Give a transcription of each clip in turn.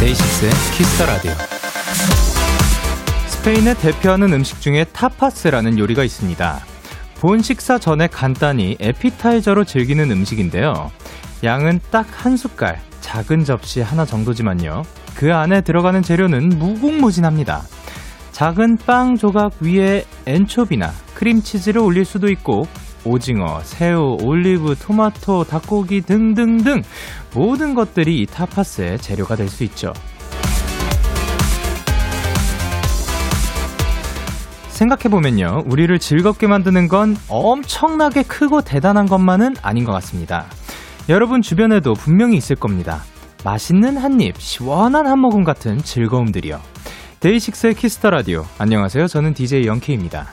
데이식스의 키스터 라디오. 스페인을 대표하는 음식 중에 타파스라는 요리가 있습니다. 본 식사 전에 간단히 애피타이저로 즐기는 음식인데요. 양은 딱 한 숟갈, 작은 접시 하나 정도지만요. 그 안에 들어가는 재료는 무궁무진합니다. 작은 빵 조각 위에 엔초비나 크림치즈를 올릴 수도 있고 오징어, 새우, 올리브, 토마토, 닭고기 등등등 모든 것들이 이 타파스의 재료가 될 수 있죠. 생각해보면요. 우리를 즐겁게 만드는 건 엄청나게 크고 대단한 것만은 아닌 것 같습니다. 여러분 주변에도 분명히 있을 겁니다. 맛있는 한 입, 시원한 한 모금 같은 즐거움들이요. 데이식스의 키스터 라디오. 안녕하세요. 저는 DJ 영케이입니다.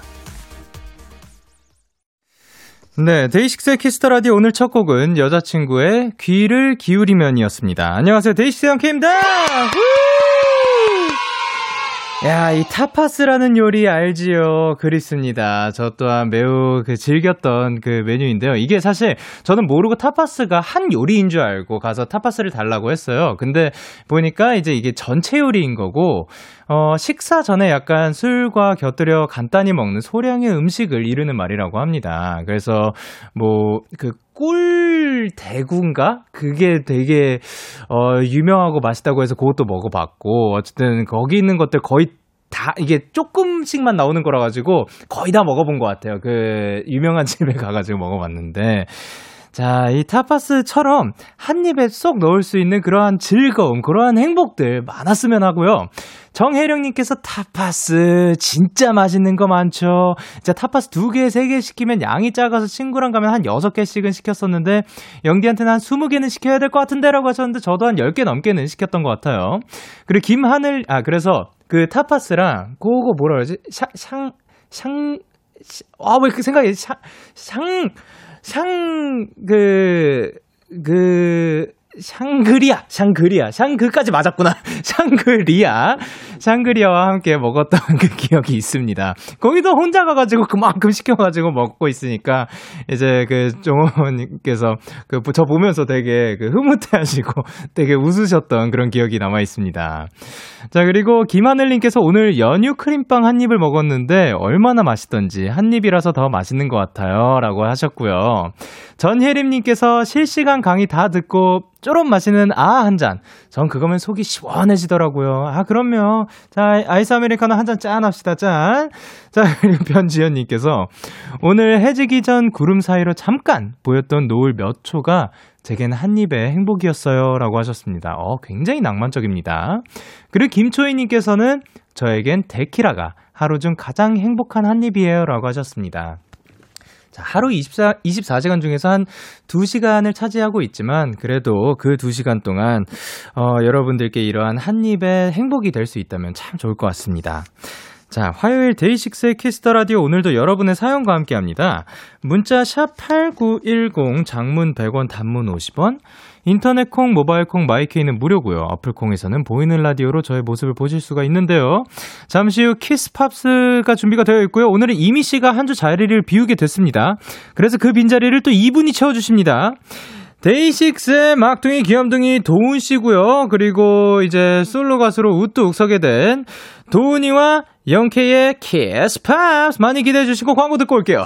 네, 데이식스의 키스터 라디오 오늘 첫 곡은 여자친구의 귀를 기울이면이었습니다. 안녕하세요. 데이식스 영케이입니다. 야, 이 타파스라는 요리 알지요? 그리스입니다. 저 또한 매우 그 즐겼던 그 메뉴인데요. 이게 사실 저는 모르고 타파스가 한 요리인 줄 알고 가서 타파스를 달라고 했어요. 근데 보니까 이제 이게 전채 요리인 거고, 어, 식사 전에 약간 술과 곁들여 간단히 먹는 소량의 음식을 이르는 말이라고 합니다. 그래서 뭐, 그 꿀 대구인가? 그게 되게, 어, 유명하고 맛있다고 해서 그것도 먹어봤고, 어쨌든 거기 있는 것들 거의 다, 이게 조금씩만 나오는 거라 가지고 거의 다 먹어본 것 같아요. 그, 유명한 집에 가가지고 먹어봤는데. 자, 이 타파스처럼 한 입에 쏙 넣을 수 있는 그러한 즐거움, 그러한 행복들 많았으면 하고요. 정혜령님께서 타파스 진짜 맛있는 거 많죠. 자, 타파스 두 개, 세 개 시키면 양이 작아서 친구랑 가면 한 여섯 개씩은 시켰었는데 영디한테는 한 스무 개는 시켜야 될 것 같은데라고 하셨는데 저도 한 열 개 넘게는 시켰던 것 같아요. 그리고 김하늘, 아, 그래서 그 타파스랑 그거 뭐라 그러지? 샹, 샹, 샹, 아, 왜 그 생각이, 샹, 샹, 샹, 그, 그, 샹그리아, 샹그리아, 샹그까지 맞았구나. 샹그리아, 샹그리아와 함께 먹었던 그 기억이 있습니다. 거기도 혼자 가가지고 그만큼 시켜가지고 먹고 있으니까, 이제 그 종호님께서 그 저 보면서 되게 그 흐뭇해하시고 되게 웃으셨던 그런 기억이 남아 있습니다. 자, 그리고 김하늘님께서 오늘 연유 크림빵 한 입을 먹었는데 얼마나 맛있던지 한 입이라서 더 맛있는 것 같아요. 라고 하셨고요. 전혜림님께서 실시간 강의 다 듣고 쪼록 마시는 아 한 잔. 전 그거면 속이 시원해지더라고요. 아, 그럼요. 자, 아이스 아메리카노 한 잔 짠 합시다, 짠. 자, 그리고 변지현님께서 오늘 해지기 전 구름 사이로 잠깐 보였던 노을 몇 초가 제겐 한 입의 행복이었어요. 라고 하셨습니다. 어, 굉장히 낭만적입니다. 그리고 김초희님께서는 저에겐 데키라가 하루 중 가장 행복한 한 입이에요. 라고 하셨습니다. 자, 하루 24, 24시간 중에서 한 2시간을 차지하고 있지만, 그래도 그 2시간 동안, 어, 여러분들께 이러한 한 입의 행복이 될 수 있다면 참 좋을 것 같습니다. 자, 화요일 데이식스의 키스터 라디오 오늘도 여러분의 사연과 함께 합니다. 문자 샵 8910 장문 100원 단문 50원 인터넷 콩, 모바일 콩, 마이케이는 무료고요. 어플 콩에서는 보이는 라디오로 저의 모습을 보실 수가 있는데요. 잠시 후 키스팝스가 준비가 되어 있고요. 오늘은 제이미 씨가 한 주 자리를 비우게 됐습니다. 그래서 그 빈자리를 또 이분이 채워 주십니다. 데이식스의 막둥이 귀염둥이 도운 씨고요. 그리고 이제 솔로 가수로 우뚝 서게 된 도운이와 영케이의 키스팝스 많이 기대해 주시고 광고 듣고 올게요.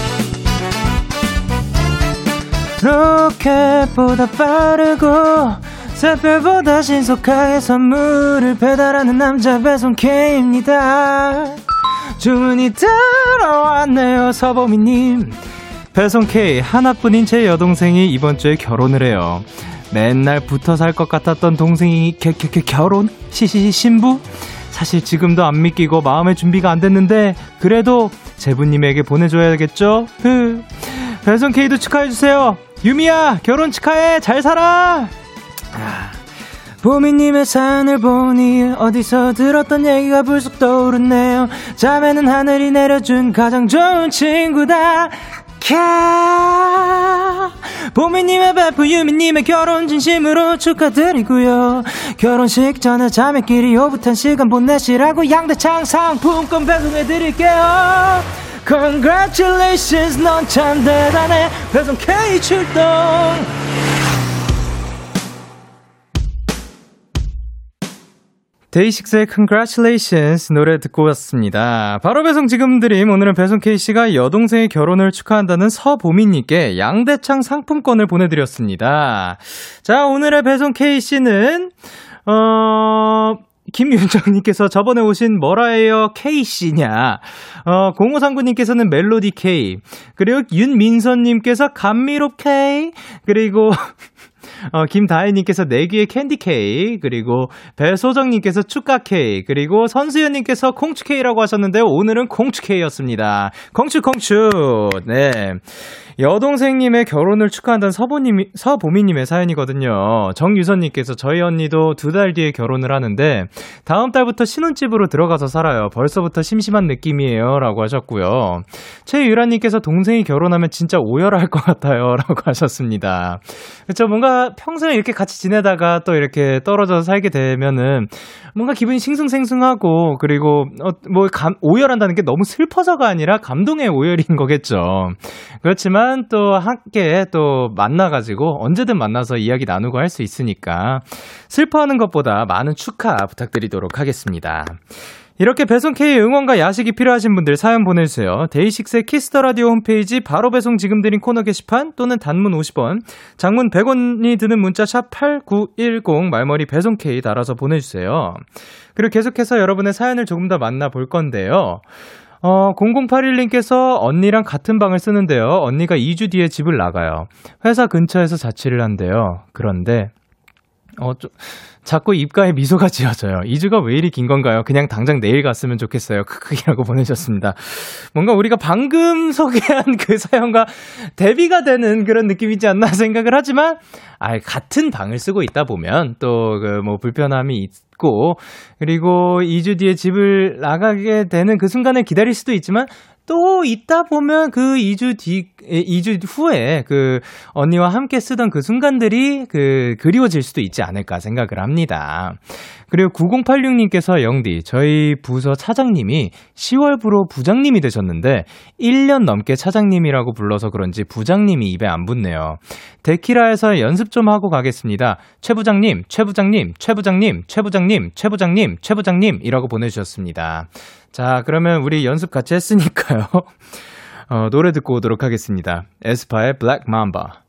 로켓보다 빠르고 새별보다 신속하게 선물을 배달하는 남자 배송 K입니다 주문이 들어왔네요, 서보미님. 배송 K 하나뿐인 제 여동생이 이번 주에 결혼을 해요. 맨날 붙어 살 것 같았던 동생이 겨, 겨, 겨, 결혼? 시시 신부? 사실 지금도 안 믿기고 마음의 준비가 안 됐는데 그래도 제부님에게 보내줘야겠죠? 흐. 배송 K도 축하해주세요. 유미야 결혼 축하해 잘 살아. 아. 보미님의 사연을 보니 어디서 들었던 얘기가 불쑥 떠오르네요. 자매는 하늘이 내려준 가장 좋은 친구다. 캬 보미님의 베프 유미님의 결혼 진심으로 축하드리고요 결혼식 전에 자매끼리 오붓한 시간 보내시라고 양대창 상품권 배송해드릴게요 Congratulations 넌 참 대단해 배송 K 출동 데이식스의 Congratulations 노래 듣고 왔습니다. 바로 배송 지금 드림 오늘은 배송 K씨가 여동생의 결혼을 축하한다는 서보미님께 양대창 상품권을 보내드렸습니다. 자 오늘의 배송 K씨는 어... 김윤정님께서 저번에 오신 뭐라예요? K씨냐? 어, 0539님께서는 멜로디 K. 그리고 윤민선님께서 감미롭 K. 그리고 어, 김다혜님께서 내귀의 캔디 K, 그리고 배소정님께서 축가 K, 그리고 선수연님께서 콩추 K라고 하셨는데 오늘은 콩추 K였습니다. 콩추 콩추. 네. 여동생님의 결혼을 축하한다는 서보님, 서보미님의 사연이거든요. 정유선님께서 저희 언니도 두 달 뒤에 결혼을 하는데 다음 달부터 신혼집으로 들어가서 살아요. 벌써부터 심심한 느낌이에요. 라고 하셨고요. 최유라님께서 동생이 결혼하면 진짜 오열할 것 같아요. 라고 하셨습니다. 그쵸. 뭔가 평소에 이렇게 같이 지내다가 또 이렇게 떨어져서 살게 되면은 뭔가 기분이 싱숭생숭하고 그리고 어, 뭐 감, 오열한다는 게 너무 슬퍼서가 아니라 감동의 오열인 거겠죠. 그렇지만 또 함께 또 만나가지고 언제든 만나서 이야기 나누고 할 수 있으니까 슬퍼하는 것보다 많은 축하 부탁드리도록 하겠습니다. 이렇게 배송 K 응원과 야식이 필요하신 분들 사연 보내주세요. 데이식스의 Kiss the Radio 홈페이지 바로 배송 지금 드린 코너 게시판 또는 단문 50원, 장문 100원이 드는 문자 샵 #8910 말머리 배송 K 달아서 보내주세요. 그리고 계속해서 여러분의 사연을 조금 더 만나볼 건데요. 어, 0081님께서 언니랑 같은 방을 쓰는데요. 언니가 2주 뒤에 집을 나가요. 회사 근처에서 자취를 한대요. 그런데, 어, 좀, 자꾸 입가에 미소가 지어져요. 2주가 왜 이리 긴 건가요? 그냥 당장 내일 갔으면 좋겠어요. 크크이라고 보내셨습니다. 뭔가 우리가 방금 소개한 그 사연과 대비가 되는 그런 느낌이지 않나 생각을 하지만, 아, 같은 방을 쓰고 있다 보면 또 그 뭐 불편함이 있고, 그리고 2주 뒤에 집을 나가게 되는 그 순간을 기다릴 수도 있지만, 또 있다 보면 그 2주 뒤, 2주 후에 그 언니와 함께 쓰던 그 순간들이 그 그리워질 수도 있지 않을까 생각을 합니다. 그리고 9086님께서 영디, 저희 부서 차장님이 10월부로 부장님이 되셨는데 1년 넘게 차장님이라고 불러서 그런지 부장님이 입에 안 붙네요. 데키라에서 연습 좀 하고 가겠습니다. 최 부장님, 최 부장님, 최 부장님, 최 부장님, 최 부장님, 최 부장님이라고 보내주셨습니다. 자, 그러면 우리 연습 같이 했으니까요. 어, 노래 듣고 오도록 하겠습니다. 에스파의 Black Mamba.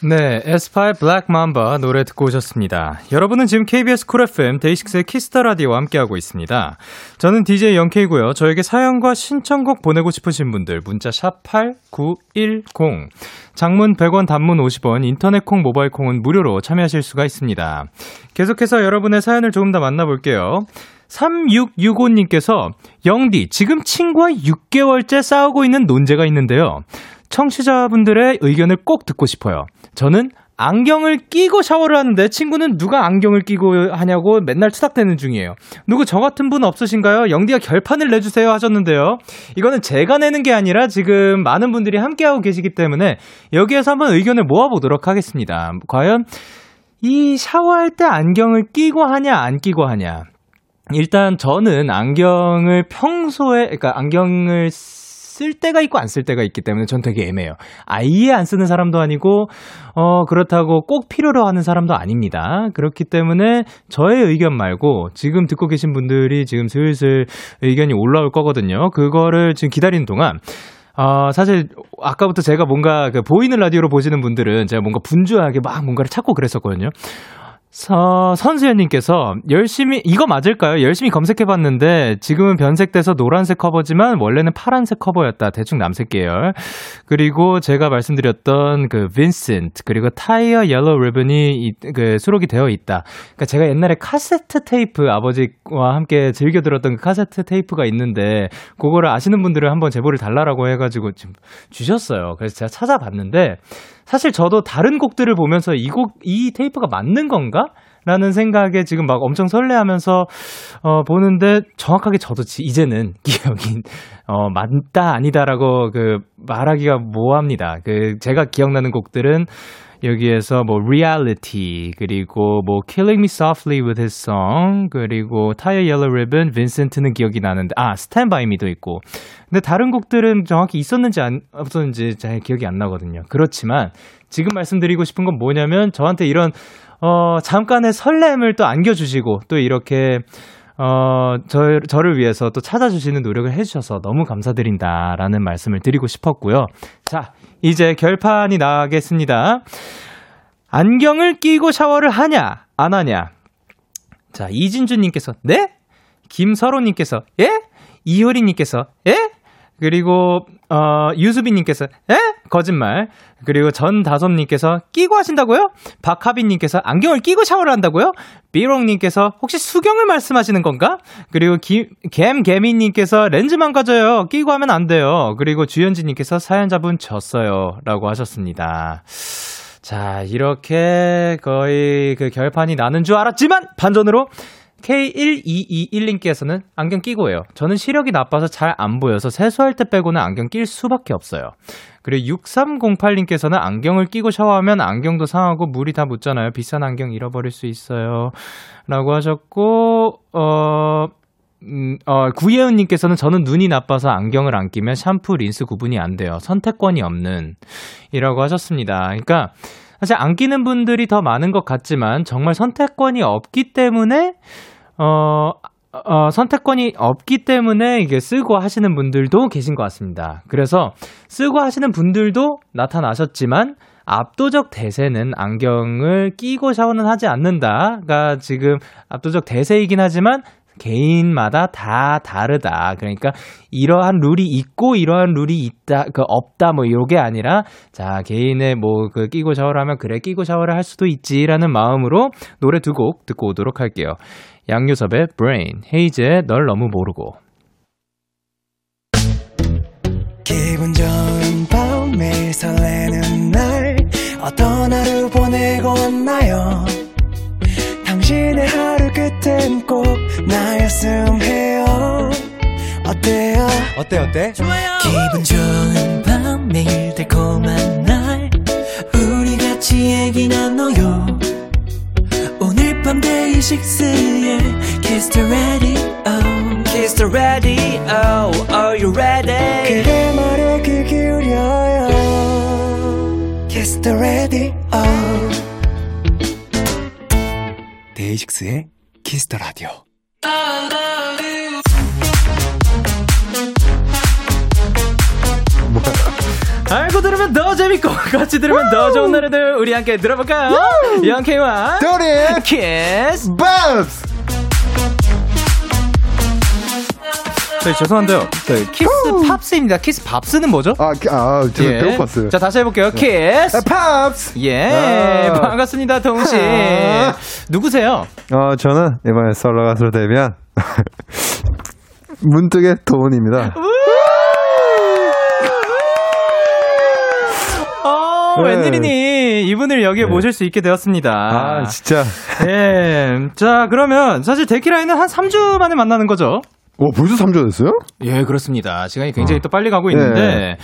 네, 에스파의 Black Mamba 노래 듣고 오셨습니다. 여러분은 지금 KBS Cool FM 데이식스의 Kiss the Radio와 함께하고 있습니다. 저는 DJ 영케이고요. 저에게 사연과 신청곡 보내고 싶으신 분들 문자 샵 #8910 장문 100원, 단문 50원, 인터넷 콩, 모바일 콩은 무료로 참여하실 수가 있습니다. 계속해서 여러분의 사연을 조금 더 만나볼게요. 3665님께서 영디 지금 친구와 6개월째 싸우고 있는 논제가 있는데요. 청취자분들의 의견을 꼭 듣고 싶어요. 저는 안경을 끼고 샤워를 하는데 친구는 누가 안경을 끼고 하냐고 맨날 투닥대는 중이에요. 누구 저 같은 분 없으신가요? 영디가 결판을 내주세요 하셨는데요. 이거는 제가 내는 게 아니라 지금 많은 분들이 함께하고 계시기 때문에 여기에서 한번 의견을 모아보도록 하겠습니다. 과연 이 샤워할 때 안경을 끼고 하냐 안 끼고 하냐. 일단 저는 안경을 평소에 그러니까 안경을 쓸 때가 있고 안 쓸 때가 있기 때문에 전 되게 애매해요. 아예 안 쓰는 사람도 아니고, 어, 그렇다고 꼭 필요로 하는 사람도 아닙니다. 그렇기 때문에 저의 의견 말고 지금 듣고 계신 분들이 지금 슬슬 의견이 올라올 거거든요. 그거를 지금 기다리는 동안 어, 사실, 아까부터 제가 뭔가 그 보이는 라디오로 보시는 분들은 제가 뭔가 분주하게 막 뭔가를 찾고 그랬었거든요. 서, 선수연님께서 열심히, 이거 맞을까요? 열심히 검색해봤는데 지금은 변색돼서 노란색 커버지만 원래는 파란색 커버였다. 대충 남색 계열. 그리고 제가 말씀드렸던 그 Vincent, 그리고 Tie a Yellow Ribbon이 그 수록이 되어 있다. 그러니까 제가 옛날에 카세트 테이프 아버지와 함께 즐겨 들었던 그 카세트 테이프가 있는데 그거를 아시는 분들은 한번 제보를 달라라고 해가지고 지금 주셨어요. 그래서 제가 찾아봤는데 사실 저도 다른 곡들을 보면서 이 곡, 이 테이프가 맞는 건가? 라는 생각에 지금 막 엄청 설레하면서 어 보는데 정확하게 저도 이제는 기억이 어 맞다 아니다라고 그 말하기가 모호합니다. 그 제가 기억나는 곡들은 여기에서 뭐 Reality 그리고 뭐 Killing Me Softly with His Song 그리고 Tie a Yellow Ribbon, Vincent는 기억이 나는데 아 Stand By Me도 있고 근데 다른 곡들은 정확히 있었는지 안 없었는지 잘 기억이 안 나거든요. 그렇지만 지금 말씀드리고 싶은 건 뭐냐면 저한테 이런 어 잠깐의 설렘을 또 안겨주시고 또 이렇게 어, 저, 저를 위해서 또 찾아주시는 노력을 해주셔서 너무 감사드린다라는 말씀을 드리고 싶었고요. 자, 이제 결판이 나겠습니다. 안경을 끼고 샤워를 하냐, 안 하냐. 자, 이진주님께서, 네? 김서로님께서, 예? 이효리님께서, 예? 그리고 어 유수빈님께서 에 거짓말 그리고 전다솜님께서 끼고 하신다고요? 박하빈님께서 안경을 끼고 샤워를 한다고요? 비롱님께서 혹시 수경을 말씀하시는 건가? 그리고 김갬개미님께서 렌즈 망가져요 끼고 하면 안 돼요 그리고 주현진님께서 사연자분 졌어요라고 하셨습니다. 자 이렇게 거의 그 결판이 나는 줄 알았지만 반전으로 K1221님께서는 안경 끼고 해요. 저는 시력이 나빠서 잘 안 보여서 세수할 때 빼고는 안경 낄 수밖에 없어요. 그리고 6308님께서는 안경을 끼고 샤워하면 안경도 상하고 물이 다 묻잖아요. 비싼 안경 잃어버릴 수 있어요. 라고 하셨고, 어, 음, 어, 구예은님께서는 저는 눈이 나빠서 안경을 안 끼면 샴푸, 린스 구분이 안 돼요. 선택권이 없는. 이라고 하셨습니다. 그러니까, 사실 안 끼는 분들이 더 많은 것 같지만 정말 선택권이 없기 때문에 어, 어, 선택권이 없기 때문에 이게 쓰고 하시는 분들도 계신 것 같습니다. 그래서 쓰고 하시는 분들도 나타나셨지만 압도적 대세는 안경을 끼고 샤워는 하지 않는다가 지금 압도적 대세이긴 하지만 개인마다 다 다르다. 그러니까 이러한 룰이 있고 이러한 룰이 있다, 그 없다 뭐 요게 아니라 자 개인의 뭐 그 끼고 샤워를 하면 그래 끼고 샤워를 할 수도 있지라는 마음으로 노래 두 곡 듣고 오도록 할게요. 양요섭의 Brain, 헤이즈의 널 너무 모르고. 기분 좋은 밤 매일 설레는 날 어떤 하루 보내고 왔나요? 당신의 하루 끝엔 꼭 나였음 해요. 어때요? 어때 어때? 좋아요. 기분 좋은 밤 매일 달콤한 날. 우리 같이 얘기 나눠요. 오늘 밤 데이식스의 Kiss the Radio. Kiss the Radio. Are you ready? 그대 말에 귀 기울여요. Kiss the Radio 데이식스의 Kiss the Radio. 알고 들으면 더 재밌고 같이 들으면 더 좋은 노래들 우리 함께 들어볼까요? 영케이와 도리! 키스! 밥스 저희 죄송한데요. 네, Kiss Pops입니다. Kiss 밥스는 뭐죠? 아, 아, 저 예. 배고팠어요. 자, 다시 해볼게요. 키스 아, Pops. 예, 아. 반갑습니다, 도훈 씨. 아. 누구세요? 어, 저는 이번에 솔로 가수로 데뷔한 문득의 도훈입니다. 어, 네. 웬일이니 이분을 여기에 네. 모실 수 있게 되었습니다. 아, 진짜. 예. 자, 그러면 사실 데키라이는 한 3주 만에 만나는 거죠? 와, 벌써 3주 됐어요? 예, 그렇습니다. 시간이 굉장히 어. 또 빨리 가고 있는데, 네.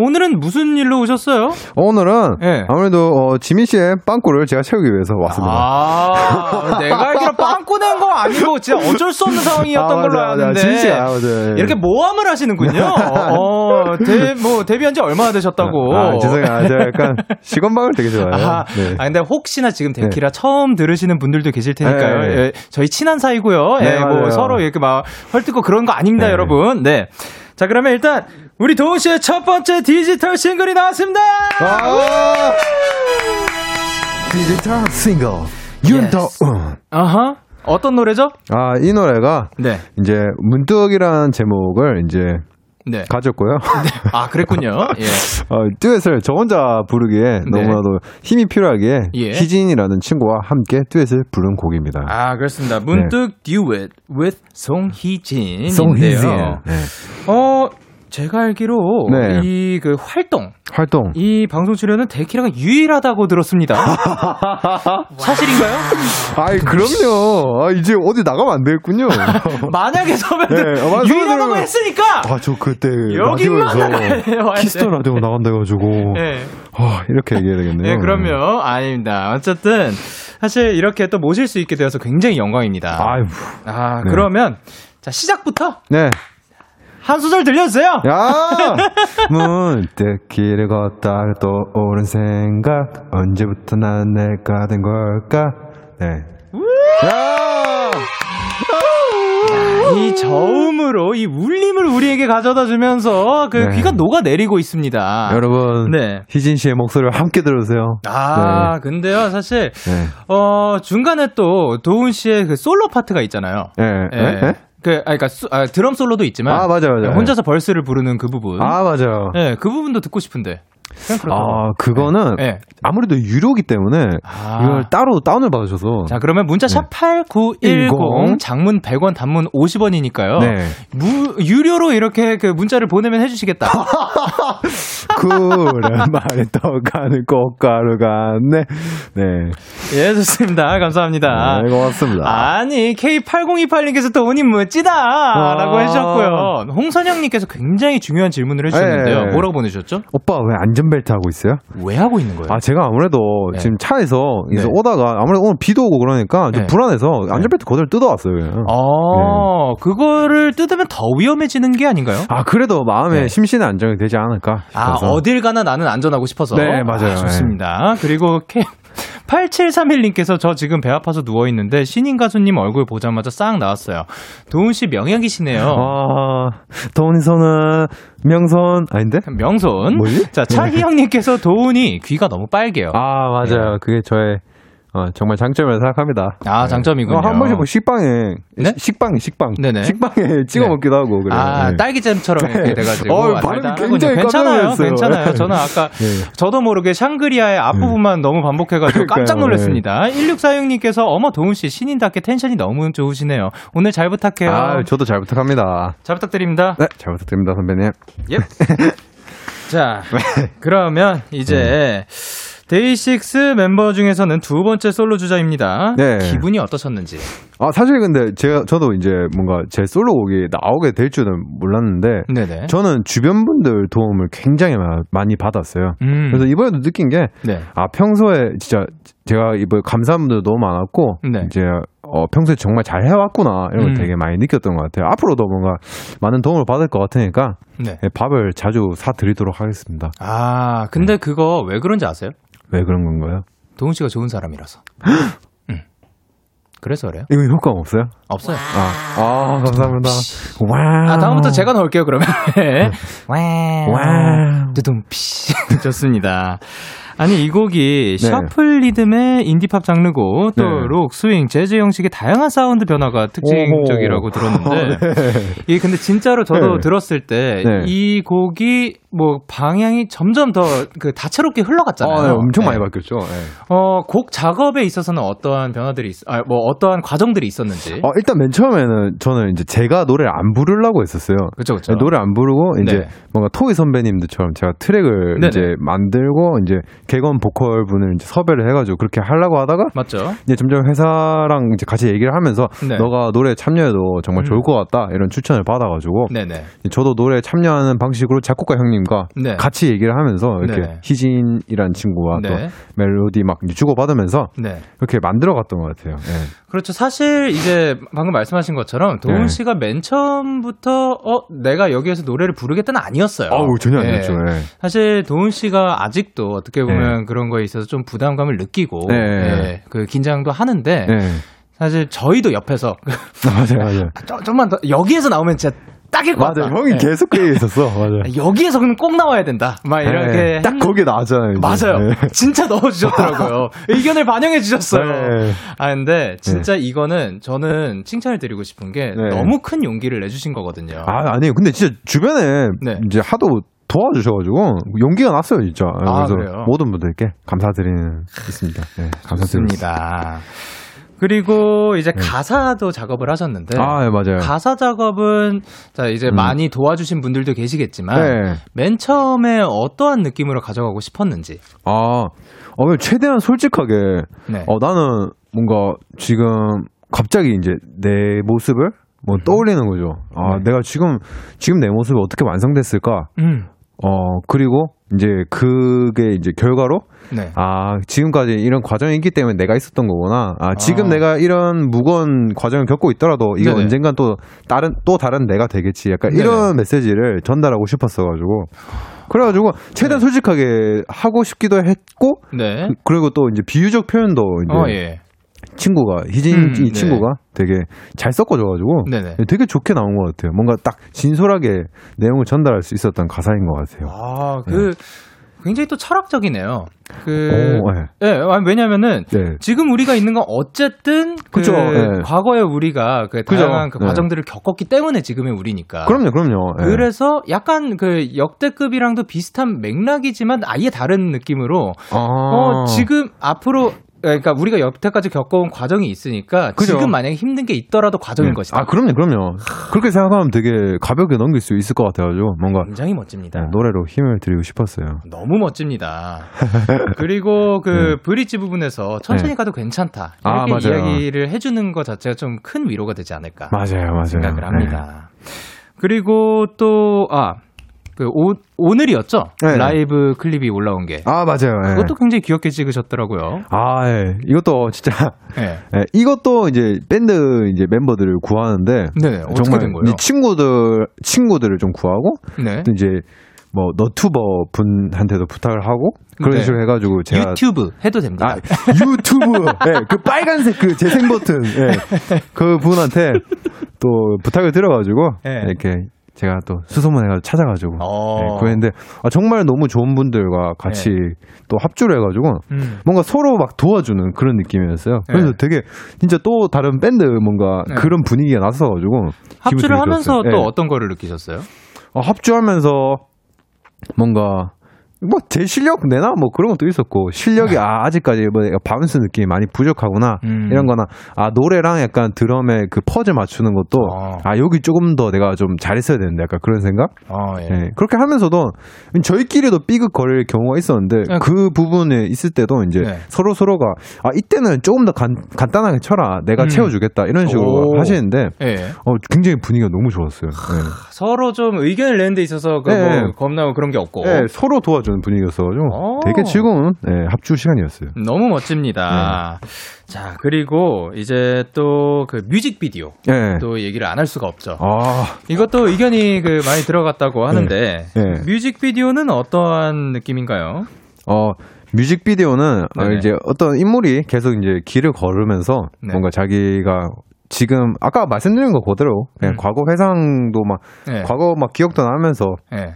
오늘은 무슨 일로 오셨어요? 오늘은 네. 아무래도 어, 지민 씨의 빵꾸를 제가 채우기 위해서 왔습니다. 아, 내가 알기로 빵꾸 낸 거 아니고 진짜 어쩔 수 없는 상황이었던 아, 걸로 아는데. 지민 씨가 맞아. 이렇게 모함을 하시는군요. 어, 데, 뭐 데뷔한 지 얼마나 되셨다고. 아, 죄송해요. 아, 제가 약간 시건방을 되게 좋아해요. 아, 네. 아, 근데 혹시나 지금 데키라 네. 처음 들으시는 분들도 계실 테니까요. 네. 예, 저희 친한 사이고요. 예, 뭐 서로 이렇게 막 헐뜯고 그런 거 아닙니다, 네. 여러분. 네. 자, 그러면 일단 우리 도훈 씨의 첫 번째 디지털 싱글이 나왔습니다. 디지털 싱글. 윤도은. 아하. 어떤 노래죠? 아, 이 노래가 네. 이제 문득이라는 제목을 이제 네. 가졌고요. 아, 그랬군요. 예. 어, 듀엣을 저 혼자 부르기에 네. 너무나도 힘이 필요하기에 예. 희진이라는 친구와 함께 듀엣을 부른 곡입니다. 아, 그렇습니다. 문득 듀엣 with 송희진인데요. 송희진. 네. 어, 제가 알기로 네. 이그 활동 활동. 이 방송 출연은 데키라가 유일하다고 들었습니다. 사실인가요? 아이, 그럼요. 아, 이제 어디 나가면 안 되겠군요. 만약에 선배들 네, 어, 맞아요. 유일하다고 했으니까 아, 저 그때 여기만. Kiss the Radio 나간다 해가지고. 네. 아, 이렇게 얘기해야 되겠네요. 네, 그럼요. 아닙니다. 어쨌든 사실 이렇게 또 모실 수 있게 되어서 굉장히 영광입니다. 아유. 아, 네. 그러면 자 시작부터 네. 한 소절 들려주세요. 야! 문득 길을 걷다 떠오른 생각 언제부터 난 내가 된 걸까? 네. 야! 이 저음으로 이 울림을 우리에게 가져다 주면서 그 네. 귀가 녹아 내리고 있습니다. 여러분, 네. 희진 씨의 목소리를 함께 들으세요. 아, 근데요, 사실, 네. 어, 중간에 또 도훈 씨의 그 솔로 파트가 있잖아요. 네. 예. 네? 네? 그, 아, 그니까, 수- 아, 드럼 솔로도 있지만. 아, 맞아요, 맞아요. 혼자서 벌스를 부르는 그 부분. 아, 맞아요. 예, 그 부분도 듣고 싶은데. 아, 그거는 네. 아무래도 유료기 때문에 아. 이걸 따로 다운을 받으셔서 자, 그러면 문자 샵 8910, 네. 장문 100원, 단문 50원이니까요. 네. 무, 유료로 이렇게 그 문자를 보내면 해 주시겠다. 그래 말에 떠가는 꽃가루 같네. 네. 예, 좋습니다. 감사합니다. 네, 고맙습니다. 아니, K8028님께서 돈이 멋지다! 라고 아. 해주셨고요. 홍선영님께서 굉장히 중요한 질문을 해주셨는데요. 네. 뭐라고 보내주셨죠? 오빠 왜 안전 벨트 하고 있어요? 왜 하고 있는 거예요? 아 제가 아무래도 네. 지금 차에서 네. 오다가 아무래도 오늘 비도 오고 그러니까 좀 네. 불안해서 안전벨트 그대로 뜯어왔어요. 그냥. 어, 그거를 뜯으면 더 위험해지는 게 아닌가요? 아 그래도 마음에 네. 심신의 안정이 되지 않을까 아, 싶어서. 어딜 가나 나는 안전하고 싶어서. 네, 맞아요. 좋습니다. 그리고 K 8731님께서 저 지금 배 아파서 누워있는데 신인 가수님 얼굴 보자마자 싹 나왔어요. 도훈 씨 명약이시네요. 아 돈선은 명선 아닌데? 명손. 뭐지? 자, 차희영님께서 도훈이 귀가 너무 빨개요. 아 맞아요. 그게 저의 어, 정말 장점이라고 생각합니다. 아, 장점이군요. 어, 한 번씩 뭐 식빵에 네? 식빵 식빵 네네. 식빵에 찍어 네. 먹기도 하고 그래요. 아, 네. 딸기잼처럼 이렇게 돼 가지고. 어우, 아, 발음이 달달하군요. 굉장히 괜찮아요. 깜짝. 괜찮아요. 저는 아까 네. 저도 모르게 샹그리아의 앞부분만 너무 반복해 가지고 깜짝 그러니까요. 놀랐습니다. 1646님께서 어머 도훈 씨 신인답게 텐션이 너무 좋으시네요. 오늘 잘 부탁해요. 아, 저도 잘 부탁합니다. 잘 부탁드립니다. 네, 잘 부탁드립니다, 선배님. 예. 자, 그러면 이제 데이식스 멤버 중에서는 두 번째 솔로 주자입니다. 네. 기분이 어떠셨는지. 아, 사실 근데 제가, 저도 이제 뭔가 제 솔로곡이 나오게 될 줄은 몰랐는데, 네네. 저는 주변 분들 도움을 굉장히 마- 많이 받았어요. 음. 그래서 이번에도 느낀 게, 네. 아, 평소에 진짜 제가 이번에 감사한 분들 너무 많았고, 네. 이제, 어, 평소에 정말 잘 해왔구나, 이런 걸 음. 되게 많이 느꼈던 것 같아요. 앞으로도 뭔가 많은 도움을 받을 것 같으니까, 네. 예, 밥을 자주 사 드리도록 하겠습니다. 아, 근데 그거 왜 그런지 아세요? 왜 그런 건가요? 도훈 씨가 좋은 사람이라서. 음. 그래서 그래요? 이거 효과가 없어요? 없어요. 아, 아 감사합니다. 와. 아, 다음부터 제가 넣을게요, 그러면. 와. 와. 두둥 피. 좋습니다. 아니, 이 곡이 네. 셔플 리듬의 인디팝 장르고 또 네. 록, 스윙, 재즈 형식의 다양한 사운드 변화가 특징적이라고 오호. 들었는데 네. 이게 근데 진짜로 저도 네. 들었을 때이 네. 곡이 뭐 방향이 점점 더 그 다채롭게 흘러갔잖아요. 아, 네, 엄청 네. 많이 바뀌었죠. 네. 어, 곡 작업에 있어서는 어떠한 변화들이 있, 아, 뭐 어떠한 과정들이 있었는지. 어, 일단 맨 처음에는 저는 이제 제가 노래를 안 부르려고 했었어요. 그쵸, 그쵸. 노래 안 부르고 이제 네. 뭔가 토이 선배님들처럼 제가 트랙을 네네. 이제 만들고 이제 개건 보컬 분을 이제 섭외를 해가지고 그렇게 하려고 하다가 맞죠? 이제 점점 회사랑 이제 같이 얘기를 하면서 네. 너가 노래 참여해도 정말 음. 좋을 것 같다 이런 추천을 받아가지고 네네. 저도 노래 참여하는 방식으로 작곡가 형님과 네. 같이 얘기를 하면서 이렇게 네. 희진이란 친구와 또 네. 멜로디 막 이제 주고 받으면서 네. 그렇게 만들어갔던 것 같아요. 예. 그렇죠. 사실 이제 방금 말씀하신 것처럼 도훈 네. 씨가 맨 처음부터 어 내가 여기에서 노래를 부르겠다는 아니었어요. 아우 전혀 네. 아니었죠. 예. 사실 도훈 씨가 아직도 어떻게 보면 그런 거에 있어서 좀 부담감을 느끼고 네. 예, 그 긴장도 하는데 예. 사실 저희도 옆에서 맞아요, 맞아요. 좀- 좀만 더 여기에서 나오면 진짜 딱일 것 맞아, 같다. 형이 네. 계속 그 얘기 있었어. 맞아. 여기에서는 꼭 나와야 된다. 막 이렇게 네, 딱 했- 거기에 나왔잖아요. 이제. 맞아요. 네. 진짜 넣어주셨더라고요. 의견을 반영해 주셨어요. 네. 아 근데 진짜 이거는 저는 칭찬을 드리고 싶은 게 네. 너무 큰 용기를 내주신 거거든요. 아, 아니에요. 근데 진짜 주변에 네. 이제 하도 도와주셔가지고 용기가 났어요, 진짜. 아, 그래서 그래요? 모든 분들께 감사드리는 있습니다. 네, 감사드립니다. 그리고 이제 가사도 작업을 하셨는데 네. 아, 네, 맞아요. 가사 작업은 자 이제 음. 많이 도와주신 분들도 계시겠지만 네. 맨 처음에 어떠한 느낌으로 가져가고 싶었는지. 아, 어, 최대한 솔직하게, 네. 어, 나는 뭔가 지금 갑자기 이제 내 모습을 뭐 떠올리는 거죠. 아, 네. 내가 지금, 지금 내 모습이 어떻게 완성됐을까? 음. 어, 그리고 이제 그게 이제 결과로 네. 아, 지금까지 이런 과정이 있기 때문에 내가 있었던 거구나. 아, 지금 아. 내가 이런 무거운 과정을 겪고 있더라도 이게 네네. 언젠간 또 다른, 또 다른 내가 되겠지. 약간 네네. 이런 메시지를 전달하고 싶었어 가지고. 그래가지고 최대한 네. 솔직하게 하고 싶기도 했고, 네. 그리고 또 이제 비유적 표현도 이제 어 예. 친구가, 희진 음, 이 네. 친구가 되게 잘 섞어줘가지고 네네. 되게 좋게 나온 것 같아요. 뭔가 딱 진솔하게 내용을 전달할 수 있었던 가사인 것 같아요. 아, 그 굉장히 또 철학적이네요. 그 오, 네. 예, 아, 왜냐면은 네. 지금 우리가 있는 건 어쨌든 그 그죠, 예. 과거에 우리가 그 다양한 그 네. 과정들을 겪었기 때문에 지금의 우리니까. 그럼요, 그럼요. 예. 그래서 약간 그 역대급이랑도 비슷한 맥락이지만 아예 다른 느낌으로 아. 어 지금 앞으로 그러니까 우리가 여태까지 겪어온 과정이 있으니까 그죠. 지금 만약에 힘든 게 있더라도 과정인 네. 것이다. 아, 그럼요, 그럼요. 그렇게 생각하면 되게 가볍게 넘길 수 있을 것 같아가지고, 뭔가 굉장히 멋집니다. 네, 노래로 힘을 드리고 싶었어요. 너무 멋집니다. 그리고 그 브릿지 부분에서 천천히 네. 가도 괜찮다. 아, 이렇게 맞아요. 이야기를 해주는 것 자체가 좀 큰 위로가 되지 않을까 맞아요, 맞아요. 생각을 네. 합니다. 그리고 또, 아, 그 오, 오늘이었죠? 네. 라이브 클립이 올라온 게. 아, 맞아요. 예. 그것도 굉장히 귀엽게 찍으셨더라고요. 아, 예. 이것도 진짜, 네. 예. 이것도 이제 밴드 이제 멤버들을 구하는데, 네, 어떻게 정말 된 거예요? 친구들, 친구들을 좀 구하고, 네. 또 이제 뭐 너튜버 분한테도 부탁을 하고, 그런 네. 식으로 해가지고 제가. 유튜브 해도 됩니다. 아, 유튜브! 예, 그 빨간색 그 재생 버튼, 예. 그 분한테 또 부탁을 드려가지고, 예. 이렇게 제가 또 수소문 해가지고 찾아가지고, 어. 예, 구했는데, 아, 정말 너무 좋은 분들과 같이 또 합주를 해가지고, 음. 뭔가 서로 막 도와주는 그런 느낌이었어요. 그래서 네. 되게 진짜 또 다른 밴드 뭔가 네. 그런 분위기가 났어가지고 합주를 하면서 좋았어요. 또 예. 어떤 거를 느끼셨어요? 어, 합주하면서 뭔가 뭐 제 실력 내나 뭐 그런 것도 있었고 실력이 아 아직까지 뭐 bounce 느낌이 많이 부족하구나 음. 이런 거나 아 노래랑 약간 드럼의 그 퍼즐 맞추는 것도 어. 아 여기 조금 더 내가 좀 잘했어야 되는데 약간 그런 생각 어, 예. 예, 그렇게 하면서도 저희끼리도 삐걱거릴 경우가 있었는데 네. 그 부분에 있을 때도 이제 네. 서로 서로가 아 이때는 조금 더 간, 간단하게 쳐라 내가 음. 채워주겠다 이런 식으로 오. 하시는데 예. 어, 굉장히 분위기가 너무 좋았어요. 네. 서로 좀 의견을 내는 데 있어서 그 네. 뭐 겁나고 그런 게 없고 네, 서로 도와주 는 분위기였어가지고 오. 되게 즐거운 네, 합주 시간이었어요. 너무 멋집니다. 네. 자 그리고 이제 또 그 뮤직비디오 네. 또 얘기를 안 할 수가 없죠. 아, 이것도 의견이 그 많이 들어갔다고 하는데 네. 뮤직비디오는 어떠한 느낌인가요? 어, 뮤직비디오는 어. 이제 어떤 인물이 계속 이제 길을 걸으면서 네. 뭔가 자기가 지금 아까 말씀드린 거 그대로 그냥 음. 과거 회상도 막 네. 과거 막 기억도 나면서 네.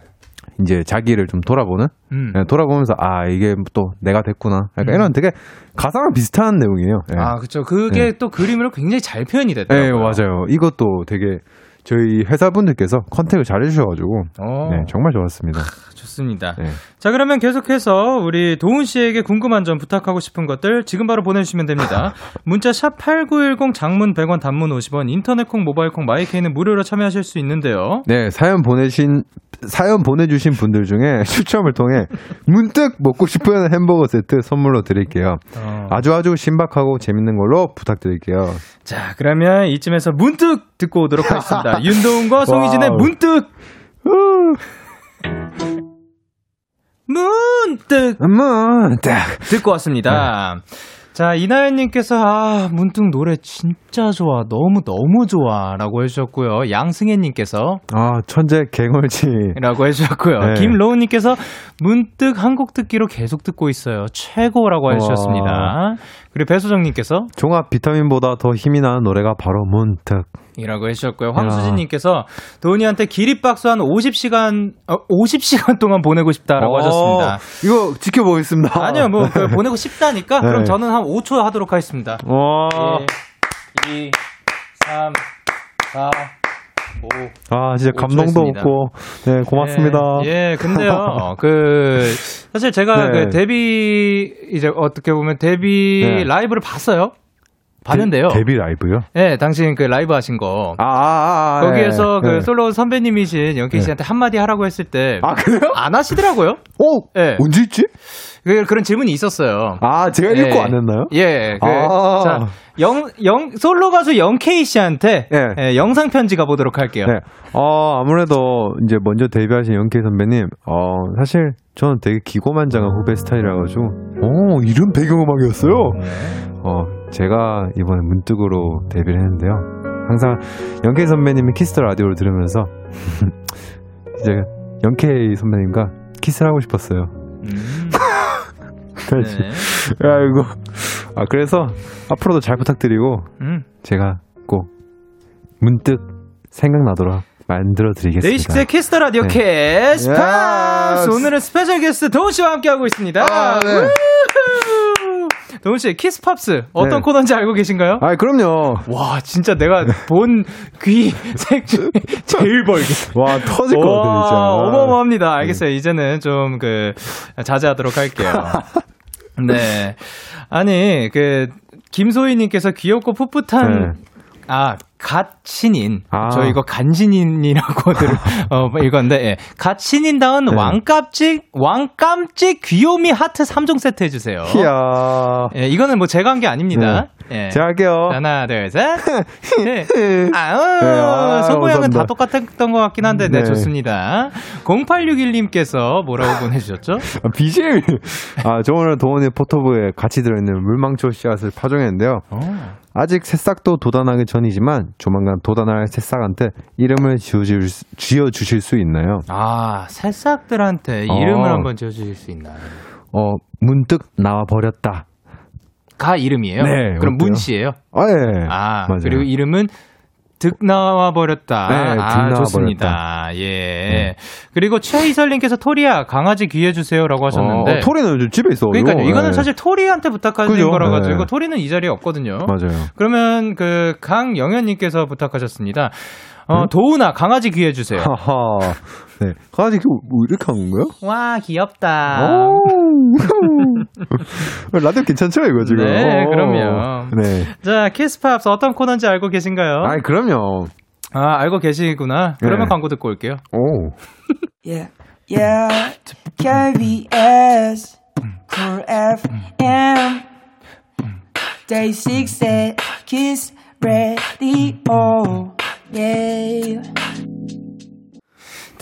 이제 자기를 좀 돌아보는 음. 그냥 돌아보면서 아 이게 또 내가 됐구나 약간 음. 이런 되게 가사랑 비슷한 내용이에요. 예. 아 그렇죠. 그게 네. 또 그림으로 굉장히 잘 표현이 네, 됐더라고요. 맞아요. 이것도 되게 저희 회사분들께서 컨택을 잘 해주셔가지고 어, 네, 정말 좋았습니다. 좋습니다. 네. 자, 그러면 계속해서 우리 도훈 씨에게 궁금한 점 부탁하고 싶은 것들 지금 바로 보내주시면 됩니다. 문자 샵8910 장문 100원 단문 50원 인터넷 콩 모바일 콩 마이케이는 무료로 참여하실 수 있는데요. 네, 사연 보내신 사연 보내주신 분들 중에 추첨을 통해 문득 먹고 싶은 햄버거 세트 선물로 드릴게요. 어. 아주 아주 신박하고 재밌는 걸로 부탁드릴게요. 자, 그러면 이쯤에서 문득 듣고 오도록 하겠습니다. 윤도훈과 송희진의. 문득! 문득! 문득 듣고 왔습니다. 자, 이나연님께서, 아, 문득 노래 진짜 좋아. 너무너무 좋아. 라고 해주셨고요. 양승혜님께서, 아 천재 갱얼지 라고 해주셨고요. 네. 김로우님께서, 문득 한 곡 듣기로 계속 듣고 있어요. 최고라고 해주셨습니다. 그리고 배수정님께서, 종합 비타민보다 더 힘이 나는 노래가 바로 문득. 이라고 해주셨고요. 황수진님께서 도훈이한테 기립박수 한 50시간, 어, 50시간 동안 보내고 싶다라고 어, 하셨습니다. 이거 지켜보겠습니다. 아니요, 뭐, 그 보내고 싶다니까? 네. 그럼 저는 한 5초 하도록 하겠습니다. 와. 1, 2, 3, 4, 5. 아, 진짜 감동도. 없고, 네, 고맙습니다. 예, 예, 근데요, 그, 사실 제가 네. 그 데뷔, 이제 어떻게 보면 데뷔 네. 라이브를 봤어요. 봤는데요. 데, 데뷔 라이브요? 예, 당신 그 라이브 하신 거. 아, 아, 아, 아 거기에서 네, 그 네. 솔로 선배님이신 영케이 네. 씨한테 한마디 하라고 했을 때. 아, 그래요? 안 하시더라고요. 오! 예. 언제 있지? 그, 그런 질문이 있었어요. 아, 제가 읽고 안 했나요? 예. 그, 아. 자, 영, 영, 솔로 가수 영케이 씨한테 예. 예, 영상 편지 가보도록 할게요. 네. 어, 아무래도 이제 먼저 데뷔하신 영케이 선배님, 어, 사실 저는 되게 기고만장한 후배 스타일이라가지고, 어, 이런 배경음악이었어요? 네. 어, 제가 이번에 문득으로 데뷔를 했는데요. 항상 영케이 선배님이 Kiss the Radio를 들으면서, 이제 영케이 선배님과 키스를 하고 싶었어요. 음. 그렇지. 네. 아이고. 아, 그래서 앞으로도 잘 부탁드리고, 음. 제가 꼭 문득 생각나도록 만들어 드리겠습니다. 데이식스의 Kiss the Radio 네. Kiss Pops. 오늘은 스페셜 게스트 도훈 씨와 함께하고 있습니다. 아, 네. 도훈 씨 Kiss Pops 어떤 네. 코너인지 알고 계신가요? 아, 그럼요. 와 진짜 내가 본 귀색 중에 제일 벌게. 와, 터질 것 같아, 진짜. 와, 어마어마합니다. 알겠어요. 이제는 좀 그 자제하도록 할게요. 네. 아니 그 김소희 님께서 귀엽고 풋풋한 네. 아, 갓 신인. 아. 저 이거 간신인이라고 들, 어, 읽었는데, 예. 갓 신인다운 네. 왕깜찍, 왕깜찍 귀요미 하트 3종 세트 해주세요. 이야. 예, 이거는 뭐 제가 한 게 아닙니다. 예. 제가 할게요. 하나, 둘, 셋. 네. 아우, 아, 손모양은 다 감사합니다. 똑같았던 것 같긴 한데, 네, 네. 좋습니다. 0861님께서 뭐라고 보내주셨죠? 아, BGM. 아, 저 오늘 도원의 포토부에 같이 들어있는 물망초 씨앗을 파종했는데요. 어. 아직 새싹도 도단하기 전이지만 조만간 도단할 새싹한테 이름을 지어주실, 수- 지어주실 수 있나요? 아, 새싹들한테 어. 이름을 한번 지어주실 수 있나요? 어, 문득 나와버렸다. 가 이름이에요? 네, 그럼? 문 씨예요? 아, 예. 아, 맞아요. 그리고 이름은 득 나와 버렸다. 네, 득 아, 나와 좋습니다. 예. 그리고 최희설님께서 토리야 강아지 귀해 주세요라고 하셨는데. 어, 토리는 요즘 집에 있어. 그러니까요. 이거는 예. 사실 토리한테 부탁하신 그죠? 거라 가지고 네. 토리는 이 자리에 없거든요. 맞아요. 그러면 그 강영현님께서 부탁하셨습니다. 어, 응? 도훈아 강아지 귀해 주세요. 네. 강아지 그, 뭐 이렇게 하는 거야? 와 귀엽다. 오. 라디오 괜찮죠, 이거 지금? 네, 오. 그럼요. 네. 자 Kiss Pops 어떤 코너인지 알고 계신가요? 아이, 그럼요. 아 알고 계시구나. 그러면 네. 광고 듣고 올게요. 오. Yeah, yeah. KBS, Cool FM, Day 6의 Kiss the Radio. Yeah.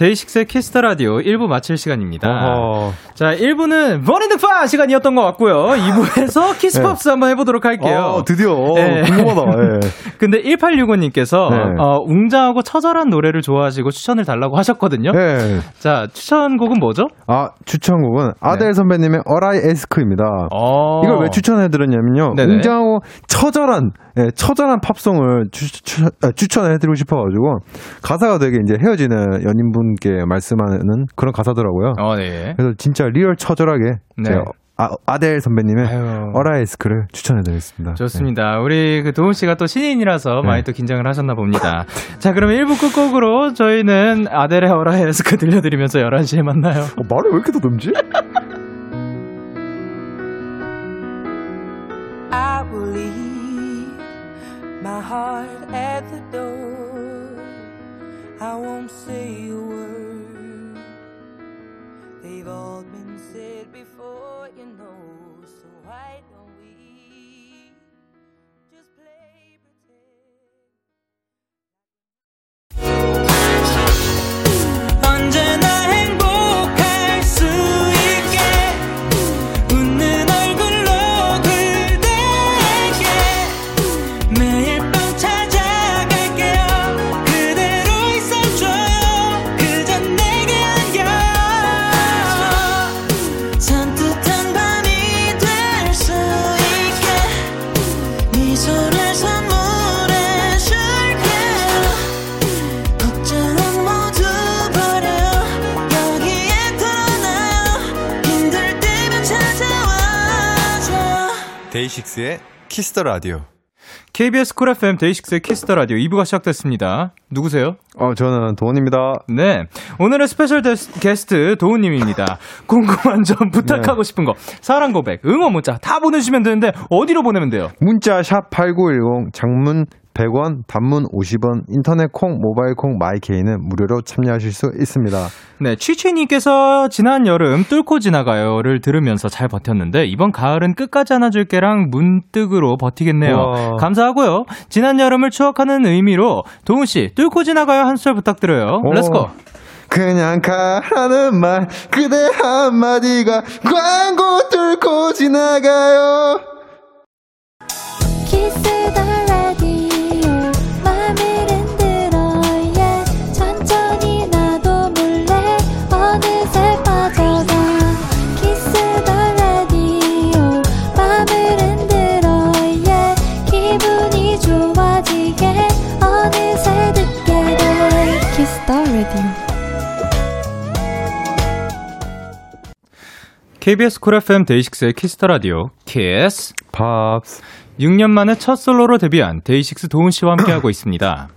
DAY6의 Kiss the Radio 1부 마칠 시간입니다. 어허. 자, 1부는 버닝득파 시간이었던 것 같고요. 2부에서 Kiss Pops 한번 해보도록 할게요. 어, 드디어. 어, 네. 궁금하다. 예. 근데 1865님께서 네. 어, 웅장하고 처절한 노래를 좋아하시고 추천을 달라고 하셨거든요. 예. 자, 추천곡은 뭐죠? 아, 추천곡은 아델 선배님의 All I Ask입니다. 네. 어. 이걸 왜 추천해드렸냐면요. 네네. 웅장하고 처절한, 예, 처절한 팝송을 추, 추, 아, 추천해드리고 싶어가지고, 가사가 되게 이제 헤어지는 연인분 께 말씀하는 그런 가사더라고요. 어, 네. 그래서 진짜 real 처절하게, 네. 제가 아, 아델 선배님의 아유. All I Ask를 추천해드리겠습니다. 좋습니다. 우리 그 도운 씨가 또 신인이라서 네. 많이 또 긴장을 하셨나 봅니다. 자, 그러면 1부 끝곡으로 저희는 아델의 All I Ask 들려드리면서 11시에 만나요. 어, 말을 왜 이렇게 더듬지? I will leave my heart at the door. I won't say a 데이식스의 키스터 라디오. KBS 쿨 FM 데이식스의 키스터 라디오 2부가 시작됐습니다. 누구세요? 어, 저는 도운입니다. 네. 오늘의 스페셜 데스, 게스트 도운 님입니다. 궁금한 점 부탁하고 싶은 거, 사랑 고백, 응원 문자 다 보내주시면 되는데 어디로 보내면 돼요? 문자 샵 8910 장문 100원, 단문 50원, 인터넷 콩, 모바일 콩, 마이케이는 무료로 참여하실 수 있습니다. 네, 취취님께서 지난 여름 뚫고 지나가요를 들으면서 잘 버텼는데 이번 가을은 끝까지 안아줄게랑 문득으로 버티겠네요. 우와. 감사하고요. 지난 여름을 추억하는 의미로 도운 씨 뚫고 지나가요 한 소절 부탁드려요. 오. Let's go. 그냥 가라는 말 그대 한마디가 광고 뚫고 지나가요 키스 더 KBS 쿨 FM 데이식스의 키스터 라디오 키스. 팝스 6년 만에 첫 솔로로 데뷔한 DAY6 도운 씨와 함께하고 있습니다.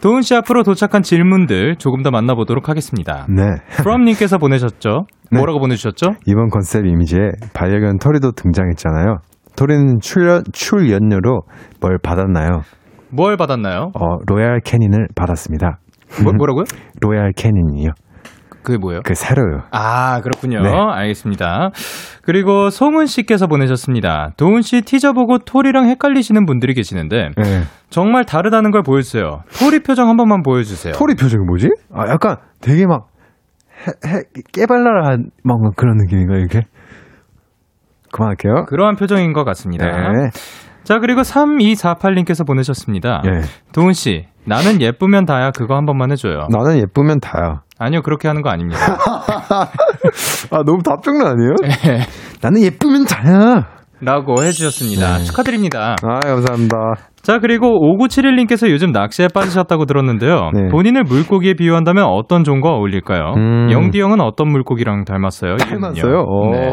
도운 씨 앞으로 도착한 질문들 조금 더 만나보도록 하겠습니다. 네 프롬님께서 보내셨죠? 네. 뭐라고 보내주셨죠? 이번 컨셉 이미지에 반려견 토리도 등장했잖아요 토리는 출연, 출연료로 뭘 받았나요? 뭘 받았나요? 어, Royal Canin을 받았습니다 뭐, 뭐라고요? Royal Canin이요 그게 뭐예요? 그 새로요 아, 그렇군요. 네. 알겠습니다. 그리고 송은 씨께서 보내셨습니다. 도훈 씨 티저 보고 톨이랑 헷갈리시는 분들이 계시는데 네. 정말 다르다는 걸 보여주세요. 톨이 표정 한 번만 보여주세요. 토리 표정이 뭐지? 아 약간 되게 막 해, 해, 깨발랄한 뭔가 그런 느낌인가 이렇게 그만할게요 그러한 표정인 것 같습니다. 네. 자, 그리고 3248님께서 보내셨습니다. 예. 도훈 씨, 나는 예쁘면 다야 그거 한 번만 해줘요. 나는 예쁘면 다야. 아니요, 그렇게 하는 거 아닙니다. 아, 너무 답정너 아니에요? 네. 나는 예쁘면 다야. 라고 해주셨습니다. 네. 축하드립니다. 아, 감사합니다. 자, 그리고 5971님께서 요즘 낚시에 빠지셨다고 들었는데요. 네. 본인을 물고기에 비유한다면 어떤 종과 어울릴까요? 음. 영디 형은 어떤 물고기랑 닮았어요? 닮았어요? 오. 네.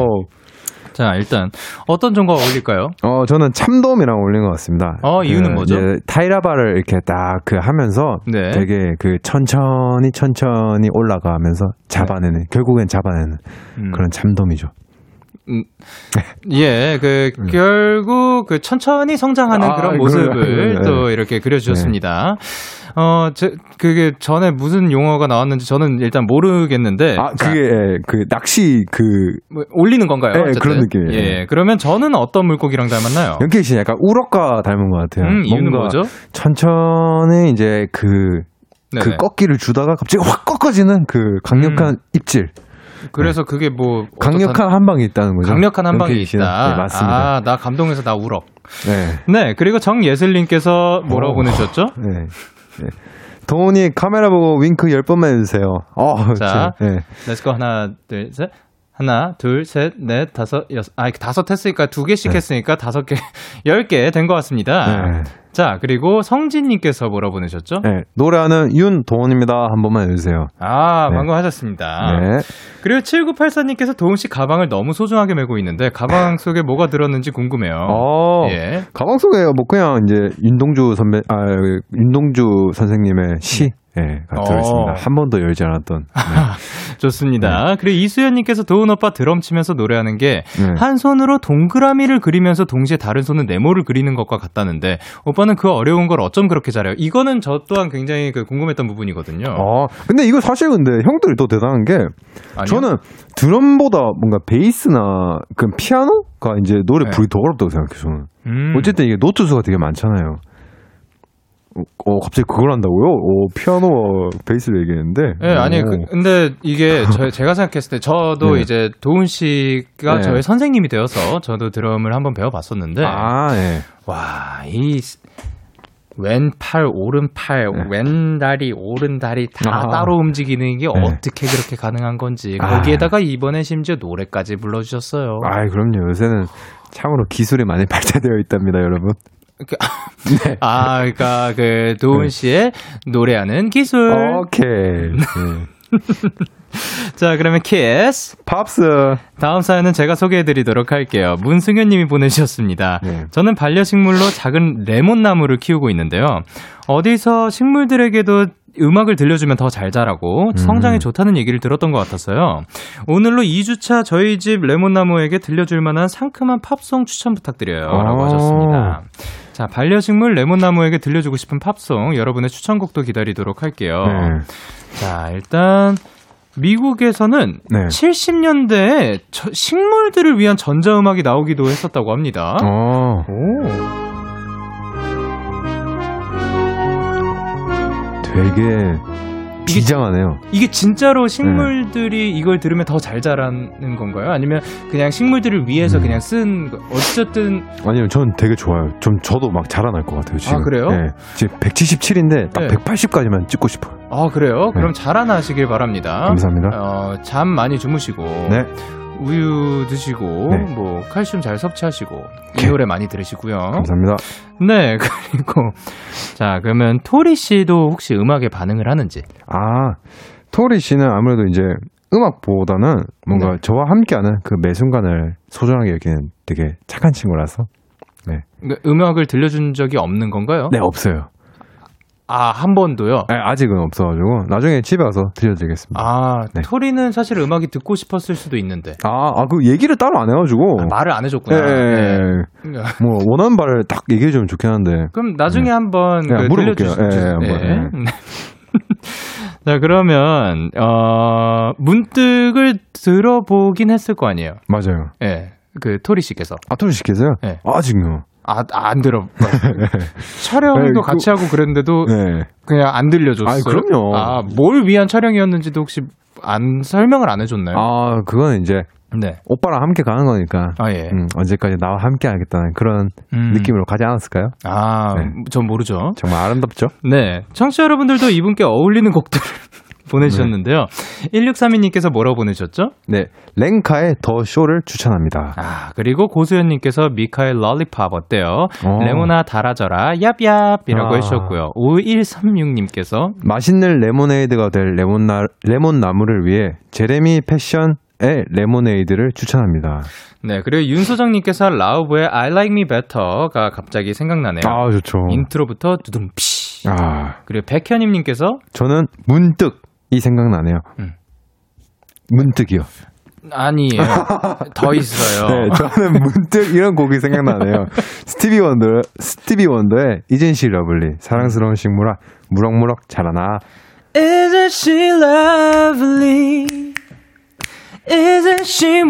자, 일단 어떤 종과 어울릴까요? 어, 저는 참돔이랑 어울린 것 같습니다. 어, 이유는 뭐죠? 이제 타이라바를 이렇게 딱 그 하면서 네. 되게 그 천천히 천천히 올라가면서 잡아내는, 결국엔 잡아내는 음. 그런 참돔이죠. 예, 그 결국 그 천천히 성장하는 음. 아, 그런? 모습을 네. 또 이렇게 그려주셨습니다. 어, 제, 그게 전에 무슨 용어가 나왔는지 저는 일단 모르겠는데. 아, 자, 그게, 예, 그, 낚시, 그, 뭐 올리는 건가요? 예, 어쨌든? 그런 느낌이에요. 예, 그러면 저는 어떤 물고기랑 닮았나요? 연케이 씨 약간 우럭과 닮은 것 같아요. 음, 이유는 뭐죠? 천천히 이제 그, 그 네네. 꺾기를 주다가 갑자기 확 꺾어지는 그 강력한 입질. 그래서 그게 뭐 네. 강력한 한 방이 있다는 거죠. 강력한 한 방이. 있다. 네, 맞습니다. 아, 나 감동해서 나 울어. 네. 네, 그리고 정예슬님께서 뭐라고 오. 보내주셨죠? 네. 네. 동훈이 카메라 보고 윙크 10번만 해주세요. 어, 자. 네. Let's go 하나, 둘, 셋. 하나, 둘, 셋, 넷, 다섯, 여섯. 아, 다섯 했으니까 두 개씩 네. 했으니까 다섯 개, 열 개 된 것 같습니다. 네. 자, 그리고 성진님께서 뭐라 보내셨죠? 네. 노래하는 윤도운입니다. 한 번만 해주세요. 아, 네. 방금 하셨습니다. 네. 그리고 7984님께서 도운 씨 가방을 너무 소중하게 메고 있는데, 가방 속에 뭐가 들었는지 궁금해요. 어. 예. 가방 속에 뭐 그냥 이제 윤동주 선배, 아, 윤동주 선생님의 시. 예, 가 어. 들어있습니다. 한 번도 열지 않았던. 좋습니다. 그리고 이수연님께서 도운 오빠 드럼 치면서 노래하는 게, 네. 한 손으로 동그라미를 그리면서 동시에 다른 손은 네모를 그리는 것과 같다는데, 오빠는 그 어려운 걸 어쩜 그렇게 잘해요? 이거는 저 또한 굉장히 그 궁금했던 부분이거든요. 어, 근데 이거 사실 근데 형들이 더 대단한 게 아니요? 저는 드럼보다 뭔가 베이스나 그 피아노가 이제 노래 네. 부르기 더 어렵다고 생각해요, 저는. 음. 어쨌든 이게 노트 수가 되게 많잖아요. 어, 어, 갑자기 그걸 한다고요? 어, 피아노와 베이스를 얘기했는데. 예, 아니, 오. 그, 근데 이게 저, 제가 생각했을 때 저도 네. 이제 도훈 씨가 네. 저의 선생님이 되어서 저도 드럼을 한번 배워봤었는데, 아, 예. 와, 이 왼팔, 오른팔, 네. 왼다리, 오른다리 다 아. 따로 움직이는 게 네. 어떻게 그렇게 가능한 건지 아. 거기에다가 이번에 심지어 노래까지 불러주셨어요. 아, 그럼요. 요새는 참으로 기술이 많이 발달되어 있답니다, 여러분. 네. 아, 그러니까 그 도운 씨의 노래하는 기술. 오케이. 예. 자, 그러면 Kiss. Pops. 다음 사연은 제가 소개해드리도록 할게요. 문승현 님이 보내주셨습니다. 네. 저는 반려식물로 작은 레몬나무를 키우고 있는데요. 어디서 식물들에게도 음악을 들려주면 더 잘 자라고 성장에 좋다는 얘기를 들었던 것 같았어요. 오늘로 2주차 저희 집 레몬나무에게 들려줄 만한 상큼한 팝송 추천 부탁드려요. 라고 아. 하셨습니다. 자, 반려식물 레몬나무에게 들려주고 싶은 팝송 여러분의 추천곡도 기다리도록 할게요. 네. 자, 일단 미국에서는 네. 70년대에 식물들을 위한 전자음악이 나오기도 했었다고 합니다. 어. 오. 되게 비장하네요. 이게 진짜로 식물들이 이걸 들으면 더 잘 자라는 건가요? 아니면 그냥 식물들을 위해서 음. 그냥 쓴 거- 어쨌든 아니요, 전 되게 좋아요. 좀 저도 막 자라날 것 같아요, 지금. 아, 그래요? 네. 지금 177인데 딱 네. 180까지만 찍고 싶어요. 아 그래요? 네. 그럼 자라나시길 바랍니다. 감사합니다. 어, 잠 많이 주무시고 네. 우유 드시고 네. 뭐 칼슘 잘 섭취하시고 이 오케이. 노래 많이 들으시고요. 감사합니다. 네 그리고 자 그러면 토리 씨도 혹시 음악에 반응을 하는지 아, 토리 씨는 아무래도 이제 음악보다는 뭔가 네. 저와 함께하는 그 매 순간을 소중하게 여기는 되게 착한 친구라서. 네. 그러니까 음악을 들려준 적이 없는 건가요? 네, 없어요. 아 한 번도요. 네, 아직은 없어가지고 나중에 집에 와서 들려드리겠습니다. 아 네. 토리는 사실 음악이 듣고 싶었을 수도 있는데 아, 아, 그 얘기를 따로 안 해가지고. 아, 말을 안 예, 해줬구나. 예, 네. 예. 뭐 원하는 바를 딱 얘기해주면 좋긴 한데. 그럼 나중에 한번 네, 그 물어볼게요. 예, 예, 한번, 예. 자 그러면 어 문득을 들어보긴 했을 거 아니에요. 맞아요. 예. 그 토리 씨께서 아, 토리 시켜서요? 네. 아직요. 아 안 들어 촬영도 네, 그- 같이 하고 그랬는데도 네. 그냥 안 들려줬어요. 아이, 그럼요. 아 뭘 위한 촬영이었는지도 혹시 안 설명을 안 해줬나요? 아, 그거는 이제 네. 오빠랑 함께 가는 거니까. 아 예. 음, 언제까지 나와 함께 하겠다는 그런 음. 느낌으로 가지 않았을까요? 아, 네. 전 모르죠. 정말 아름답죠? 네. 청취자 여러분들도 이분께 어울리는 곡들을 보내주셨는데요. 1632님께서 뭐라고 보내셨죠? 네. 랭카의 더 쇼를 추천합니다. 아, 그리고 고수연님께서 미카엘 럴리팝 어때요? 어. 레모나 달아져라, 얍얍이라고 아. 해주셨고요. 5136님께서 맛있는 레모네이드가 될 레몬나, 레몬 나무를 위해 Jeremy Passion의 Lemonade를 추천합니다. 네, 그리고 윤소정님께서 Lauv의 I Like Me Better가 갑자기 생각나네요. 아, 좋죠. 인트로부터 두둥피. 아, 그리고 백현임님께서 저는 문득 이 생각나네요. 음. 문득이요. 아니에요. 더 있어요. 네, 저는 문득 이런 곡이 생각나네요. 스티비 원더, 스티비 원더의 Isn't She Lovely, 사랑스러운 식물아, 무럭무럭 자라나. Isn't she lovely? Isn't she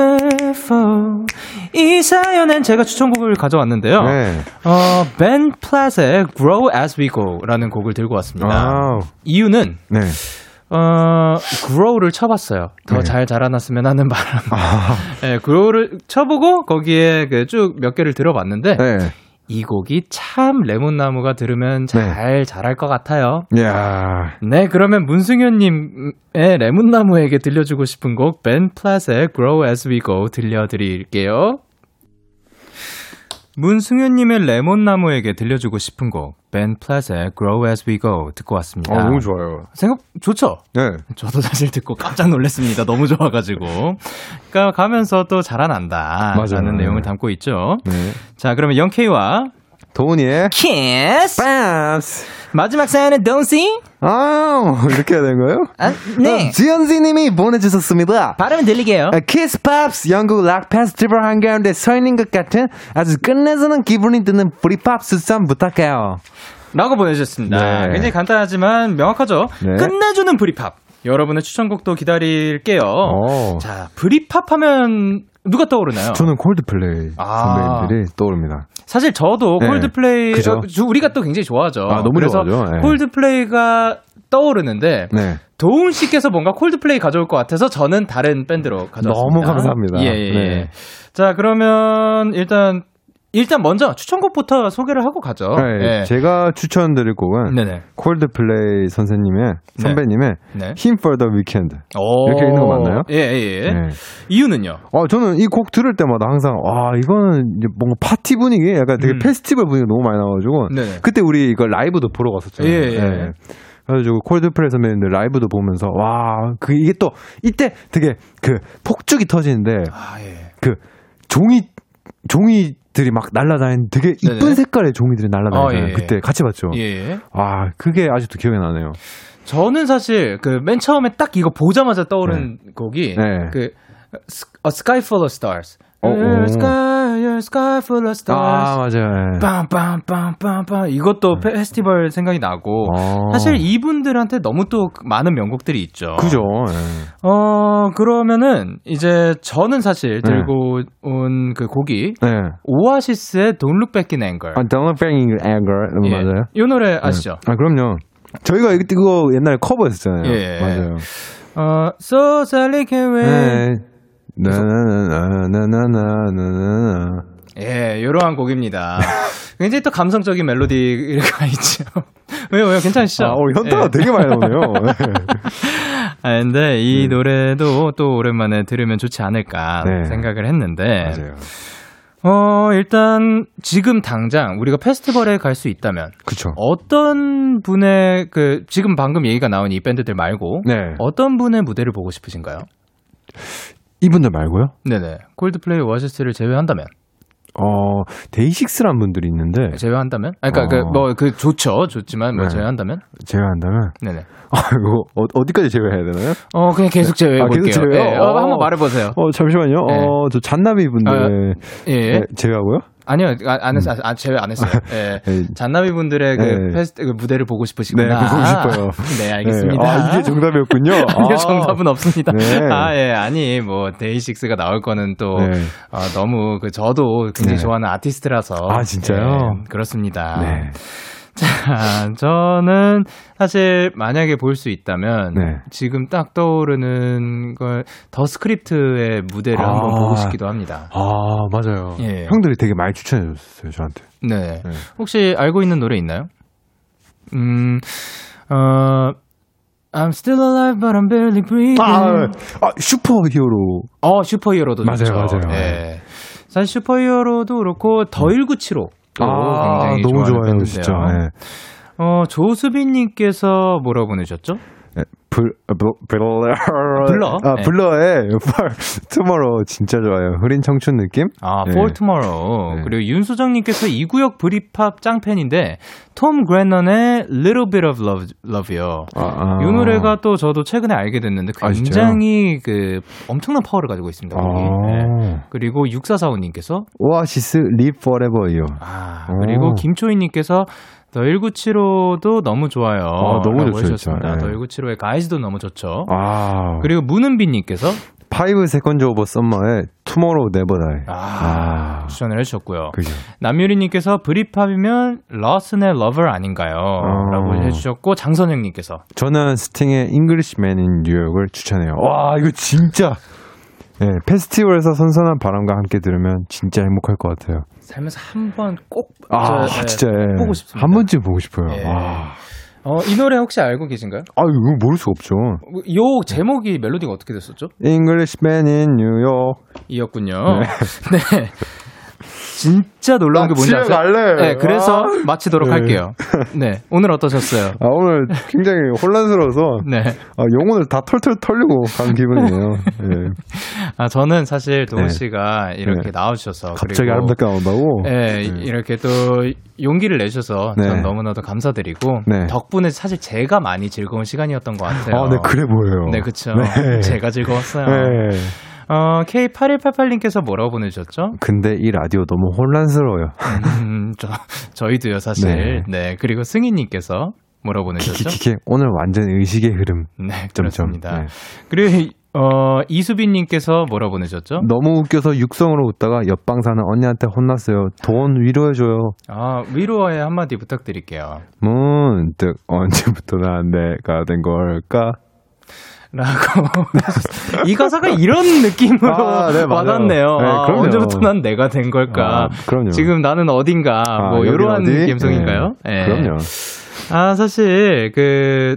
wonderful? 이 사연엔 제가 추천곡을 가져왔는데요. 네. 어, Ben Platt의 Grow As We Go라는 곡을 들고 왔습니다. 아, 이유는 네. 어, Grow를 쳐봤어요. 더 네. 잘 자라났으면 하는 바람. 아, 네, Grow를 쳐보고 거기에 그 쭉 몇 개를 들어봤는데 네. 이 곡이 참 레몬나무가 들으면 잘 자랄 것 같아요. 이야. 네, 그러면 문승현님의 레몬나무에게 들려주고 싶은 곡, 벤 플랫의 Grow As We Go 들려드릴게요. 문승현님의 레몬나무에게 들려주고 싶은 곡, 벤 플랫의 Grow As We Go 듣고 왔습니다. 아, 너무 좋아요. 생각, 좋죠? 네. 저도 사실 듣고 깜짝 놀랐습니다. 너무 좋아가지고. 그러니까 가면서 또 자라난다. 맞아요. 라는 내용을 담고 있죠. 네. 자, 그러면 영케이와 도운이의 Kiss! Pops. 마지막 사연은 도운 씨? 아, 이렇게 해야 되는 거예요? 아, 네. 지연지님이 보내주셨습니다. 발음은 들리게요. Kiss Pops 영국 락 페스티벌 한가운데 서 있는 것 같은 아주 끝내주는 기분이 드는 브리팝 수쌈 부탁해요. 라고 보내주셨습니다. 네. 굉장히 간단하지만 명확하죠? 네. 끝내주는 브리팝. 여러분의 추천곡도 기다릴게요. 오. 자, 브리팝 하면 누가 떠오르나요? 저는 콜드플레이 아. 선배님들이 떠오릅니다. 사실 저도 네. 콜드플레이 그죠? 어, 주- 우리가 또 굉장히 좋아하죠. 아, 너무 그래서 좋아하죠. 네. 콜드플레이가 떠오르는데 네. 도훈 씨께서 뭔가 콜드플레이 가져올 것 같아서 저는 다른 밴드로 가져왔습니다. 너무 감사합니다. 예, 예, 예. 네. 자, 그러면 일단 일단 먼저 추천곡부터 소개를 하고 가죠. 네, 예. 제가 추천드릴 곡은 네네. 콜드플레이 선생님의 선배님의 네. Him for the Weekend. 오. 이렇게 있는 거 맞나요? 예, 예, 예. 네. 이유는요? 어, 저는 이 곡 들을 때마다 항상, 와, 이거는 이제 뭔가 파티 분위기? 약간 되게 음. 페스티벌 분위기 너무 많이 나와가지고. 네네. 그때 우리 이거 라이브도 보러 갔었잖아요. 예, 예. 그래가지고 콜드플레이 선배님들 라이브도 보면서 와, 그 이게 또 이때 되게 그 폭죽이 터지는데 아, 예. 그 종이 종이 들이 막 날아다니는 되게 이쁜. 색깔의 종이들이 날아다니잖아요. 어, 예. 그때 같이 봤죠. 예. 아, 그게 아직도 기억이 나네요. 저는 사실 그 맨 처음에 딱 이거 보자마자 떠오른 곡이 네. 그 A Sky Full of Stars. 어, 어. Your sky full of 아, stars. 맞아요. 예. 빰빰빰빰빰 이것도 페스티벌 생각이 나고 어. 사실 이분들한테 너무 또 많은 명곡들이 있죠. 그죠. 예. 어 그러면은 이제 저는 사실 네. 들고 온 그 곡이 네. 오아시스의 Don't Look Back in Anger. 아, Don't Look Back in Anger. 예. 맞아요. 이 노래 아시죠? 아, 그럼요. 저희가 이거 옛날에 커버했었잖아요. 예. 맞아요. 어 So Sally Can Wait. 네. 나나나나나나나나나. 예, 이러한 곡입니다. 굉장히 또 감성적인 멜로디가 있죠. 왜요, 왜요? 괜찮으시죠? 아, 어, 현타가 예. 되게 많이 나오네요. 네. 아, 근데 이 노래도 또 오랜만에 들으면 좋지 않을까 네. 생각을 했는데. 맞아요. 어, 일단 지금 당장 우리가 페스티벌에 갈 수 있다면 그쵸. 어떤 분의 그 지금 방금 얘기가 나온 이 밴드들 말고 네. 어떤 분의 무대를 보고 싶으신가요? 이분들 말고요? 네네. 콜드플레이 오아시스를 제외한다면 어, 데이식스란 분들이 있는데, 제외한다면? 아, 그러니까 어. 그뭐그 좋죠, 좋지만 뭐 네. 제외한다면? 제가 한다면, 네네. 아, 이거, 어, 어디까지 제외해야 되나요? 어 그냥 계속 제외해 아, 계속 볼게요. 제외요? 예, 어, 어. 한번 말해보세요. 어, 잠시만요. 네. 어, 저 잔나비 분들, 예. 네, 제외하고요? 아니요, 아, 안 했어요. 아, 제외 안 했어요. 예. 네. 잔나비 분들의 그 네. 페스트 그 무대를 보고 싶으시구나. 네, 보고 싶어요. 네, 알겠습니다. 네. 아, 이게 정답이었군요. 아니요, 아. 정답은 없습니다. 네. 아, 예, 아니, 뭐, 데이식스가 나올 거는 또, 네. 어, 너무, 그, 저도 굉장히 네. 좋아하는 아티스트라서. 아, 진짜요? 예, 그렇습니다. 네. 자, 저는 사실 만약에 볼 수 있다면, 네. 지금 딱 떠오르는 걸, The Script의 무대를 아. 한번 보고 싶기도 합니다. 아, 맞아요. 예. 형들이 되게 많이 추천해 줬어요, 저한테. 네. 네. 혹시 알고 있는 노래 있나요? 음, 어, I'm still alive, but I'm barely breathing. 아, 아, 슈퍼 히어로. 어, Superhero도 맞아요, 좋죠. 맞아요. 네. 사실 Superhero도 그렇고 The 1975도 아, 굉장히 너무 좋아요. 진짜. 네. 어, 조수빈님께서 뭐라고 보내셨죠? 네, 불, 어, 불, 불러. 불러? 아, 네. 블러의 For Tomorrow 진짜 좋아요. 흐린 청춘 느낌? 아, 네. For Tomorrow. 네. 그리고 윤수정님께서 이구역 브리팝 짱팬인데, 톰 그레넌의 Little Bit of Love, Love요. 아, 아. 이 노래가 또 저도 최근에 알게 됐는데 아, 굉장히 그 엄청난 파워를 가지고 있습니다. 거기. 네. 아. 그리고 6445님께서 오아시스 Live Forever요. 아 오. 그리고 김초희님께서 The 1975도 너무 좋아요. 아, 너무 좋죠, 해주셨습니다. 진짜. The 1975의 Guys도 너무 좋죠. 아. 그리고 문은빈님께서 Five Seconds of Summer의 Tomorrow Never Die. 아, 추천을 해주셨고요. 그죠. 남유리님께서 Britpop이면 로슨의 Lover 아닌가요? 어. 라고 해주셨고 장선영님께서 저는 스팅의 Englishman in New York을 추천해요. 와, 이거 진짜. 네, 페스티벌에서 선선한 바람과 함께 들으면 진짜 행복할 것 같아요. 살면서 한 번꼭 아, 저, 예, 진짜. 꼭 예. 보고 싶습니다. 한 번쯤 보고 싶어요. 예. 와. 어, 이 노래 혹시 알고 계신가요? 아, 이거 모를 수가 없죠. 요 제목이 멜로디가 어떻게 됐었죠? Englishman in New York. 이었군요. 네. 진짜 놀라운 게 뭔지 나 집에 아세요? 갈래. 네, 그래서 아. 마치도록 네. 할게요. 네, 오늘 어떠셨어요? 아, 오늘 굉장히 혼란스러워서 네. 아, 영혼을 다 털털 털리고 간 기분이에요. 예. 아, 저는 사실 도우 네. 씨가 이렇게 네. 나와주셔서 갑자기 아름답게 나온다고? 네, 이렇게 또 용기를 내셔서 네. 전 너무나도 감사드리고 네. 덕분에 사실 제가 많이 즐거운 시간이었던 것 같아요. 아, 네, 그래 보여요. 네, 그쵸. 네. 제가 즐거웠어요. 네. 어, K8188님께서 뭐라고 보내주셨죠? 근데 이 라디오 너무 혼란스러워요. 음, 저, 저희도요, 사실. 네. 그리고 승희님께서 뭐라고 보내셨죠? 키키키키 오늘 완전 의식의 흐름. 네. 그렇습니다. 네. 그리고, 어, 이수빈님께서 뭐라고 보내셨죠? 너무 웃겨서 육성으로 웃다가 옆방 사는 언니한테 혼났어요. 돈 위로해줘요. 아, 위로의 한마디 부탁드릴게요. 문득 언제부터 난 내가 된 걸까? 라고. 이 가사가 이런 느낌으로 아, 네. 와닿네요. 네, 아. 언제부터 난 내가 된 걸까? 아. 지금 나는 어딘가, 아, 뭐, 이러한 어디? 감성인가요? 네, 예. 그럼요. 아, 사실, 그,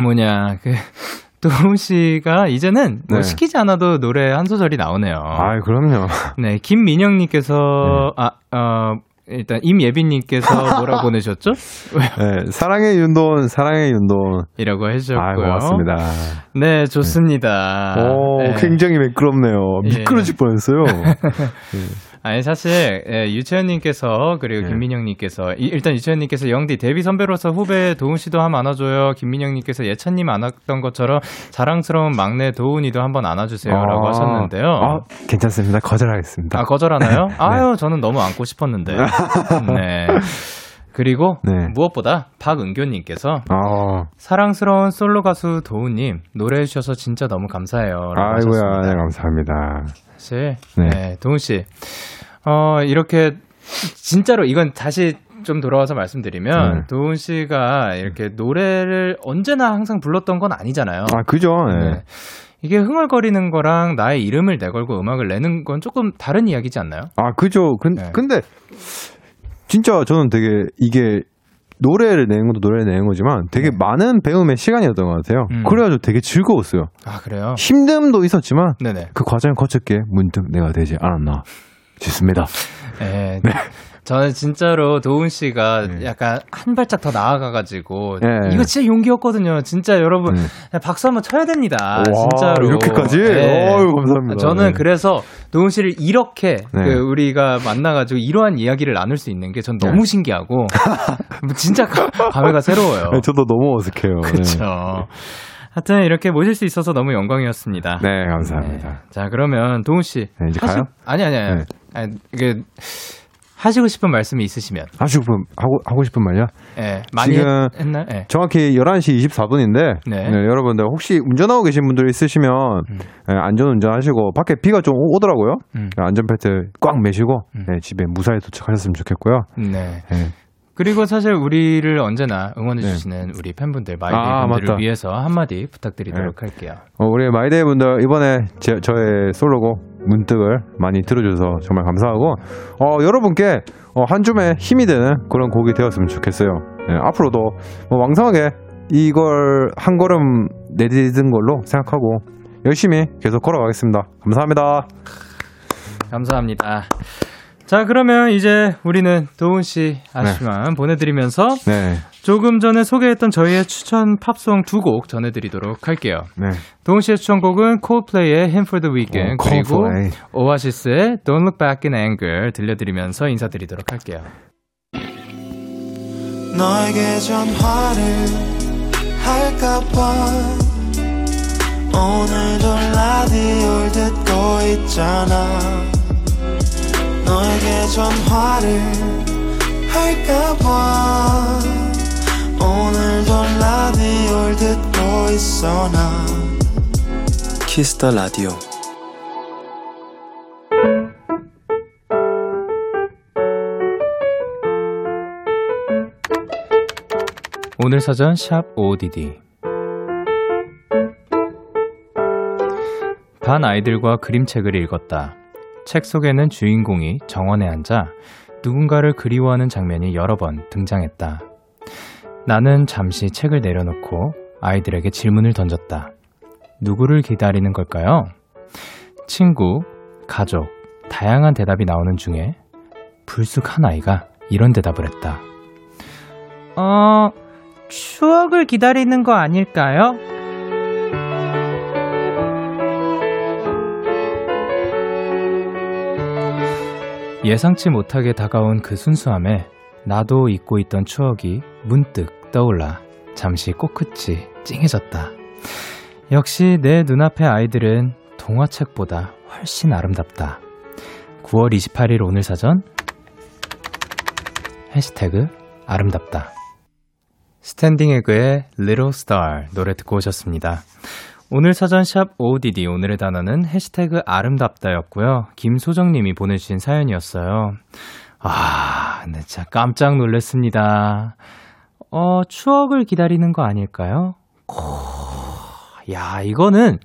뭐냐, 그, 도훈 씨가 이제는 뭐 네. 시키지 않아도 노래 한 소절이 나오네요. 아, 그럼요. 네, 김민영님께서, 아, 어, 일단 임예빈님께서 뭐라 보내셨죠? 네, 사랑의 윤돈, 사랑의 윤돈. 이라고 해주셨고요. 아, 고맙습니다. 네, 좋습니다. 오, 네. 굉장히 매끄럽네요. 예. 미끄러질 뻔했어요. 아니 사실 예, 유채연님께서 그리고 네. 김민영님께서 이- 일단 유채연님께서 영디 데뷔 선배로서 후배 도훈 씨도 한번 안아줘요. 김민영님께서 예찬님 안았던 것처럼 자랑스러운 막내 도훈이도 한번 안아주세요라고 아, 하셨는데요. 아, 괜찮습니다. 거절하겠습니다. 아 거절하나요? 아유 저는 너무 안고 싶었는데. 네. 그리고 네. 무엇보다 박은교님께서 아, 사랑스러운 솔로 가수 도훈님 노래해 주셔서 진짜 너무 감사해요. 아이고야, 하셨습니다. 네, 감사합니다. 사실 네. 네. 도훈 씨, 어 이렇게 진짜로 이건 다시 좀 돌아와서 말씀드리면 네. 도훈 씨가 이렇게 노래를 언제나 항상 불렀던 건 아니잖아요. 아, 그죠? 네. 네. 이게 흥얼거리는 거랑 나의 이름을 내걸고 음악을 내는 건 조금 다른 이야기지 않나요? 아, 그죠. 근, 네. 근데, 진짜 저는 되게 이게 노래를 내는 것도 노래를 내는 거지만 되게 네. 많은 배움의 시간이었던 것 같아요. 음. 그래가지고 되게 즐거웠어요. 아 그래요? 힘듦도 있었지만 네네. 그 과정을 거쳤기에 문득 내가 되지 않았나 싶습니다. 네. 저는 진짜로 도훈 씨가 네. 약간 한 발짝 더 나아가가지고 네. 이거 진짜 용기였거든요. 진짜 여러분 네. 박수 한번 쳐야 됩니다. 와, 진짜로 이렇게까지? 네. 어유 감사합니다. 저는 네. 그래서 도훈 씨를 이렇게 네. 그 우리가 만나가지고 이러한 이야기를 나눌 수 있는 게 전 너무 신기하고 진짜 가- 감회가 새로워요. 네, 저도 너무 어색해요. 네. 그렇죠. 하여튼 이렇게 모실 수 있어서 너무 영광이었습니다. 네, 감사합니다. 네. 자 그러면 도훈 씨 네, 이제 하시- 가요? 아니 아니 아니. 네. 아니 이게 하시고 싶은 말씀이 있으시면 하고 싶은, 하고, 하고 싶은 말이야? 예, 많이 지금- 했, 했나요? 예. 정확히 11시 24분인데, 네. 여러분들 혹시 운전하고 계신 분들 있으시면, 음. 예, 안전 운전하시고, 밖에 비가 좀 오- 오더라고요. 음. 안전 벨트 꽉 매시고, 음. 예, 집에 무사히 도착하셨으면 좋겠고요. 네. 예. 그리고 사실 우리를 언제나 응원해 네. 주시는 우리 팬분들, 마이데이 아, 분들을 맞다. 위해서 한마디 부탁드리도록 할게요. 어, 우리 마이데이 분들, 이번에 제, 저의 솔로곡, 문득을 많이 들어줘서 정말 감사하고, 어, 여러분께, 어, 한 줌의 힘이 되는 그런 곡이 되었으면 좋겠어요. 예, 앞으로도, 뭐, 왕성하게 이걸 한 걸음 내딛은 걸로 생각하고, 열심히 계속 걸어가겠습니다. 감사합니다. 감사합니다. 자, 그러면 이제 우리는 도훈 씨 아쉽지만 보내드리면서 네, 조금 전에 소개했던 저희의 추천 팝송 두 곡 전해드리도록 할게요. 네. 도훈 씨의 추천곡은 콜플레이의 Him for the Weekend 어, 그리고. 오아시스의 Don't Look Back in Anger 들려드리면서 인사드리도록 할게요. 너에게 전화를 할까봐 오늘도 라디오를 듣고 있잖아 너에게 전화를 할까봐 오늘도 라디오를 듣고 있어 나. Kiss the Radio 오늘 사전 샵 ODD 반 아이들과 그림책을 읽었다. 책 속에는 주인공이 정원에 앉아 누군가를 그리워하는 장면이 여러 번 등장했다. 나는 잠시 책을 내려놓고 아이들에게 질문을 던졌다. 누구를 기다리는 걸까요? 친구, 가족, 다양한 대답이 나오는 중에 불쑥 한 아이가 이런 대답을 했다. 어, 추억을 기다리는 거 아닐까요? 예상치 못하게 다가온 그 순수함에 나도 잊고 있던 추억이 문득 떠올라 잠시 코끝이 찡해졌다. 역시 내 눈앞의 아이들은 동화책보다 훨씬 아름답다. 9월 28일 오늘 사전 해시태그 아름답다. 스탠딩 에그의 Little Star 노래 듣고 오셨습니다. 오늘 사전 샵 ODD 오늘의 단어는 해시태그 아름답다였고요. 김소정님이 보내주신 사연이었어요. 아, 네, 진짜 깜짝 놀랐습니다. 어, 추억을 기다리는 거 아닐까요? 오, 야, 이거는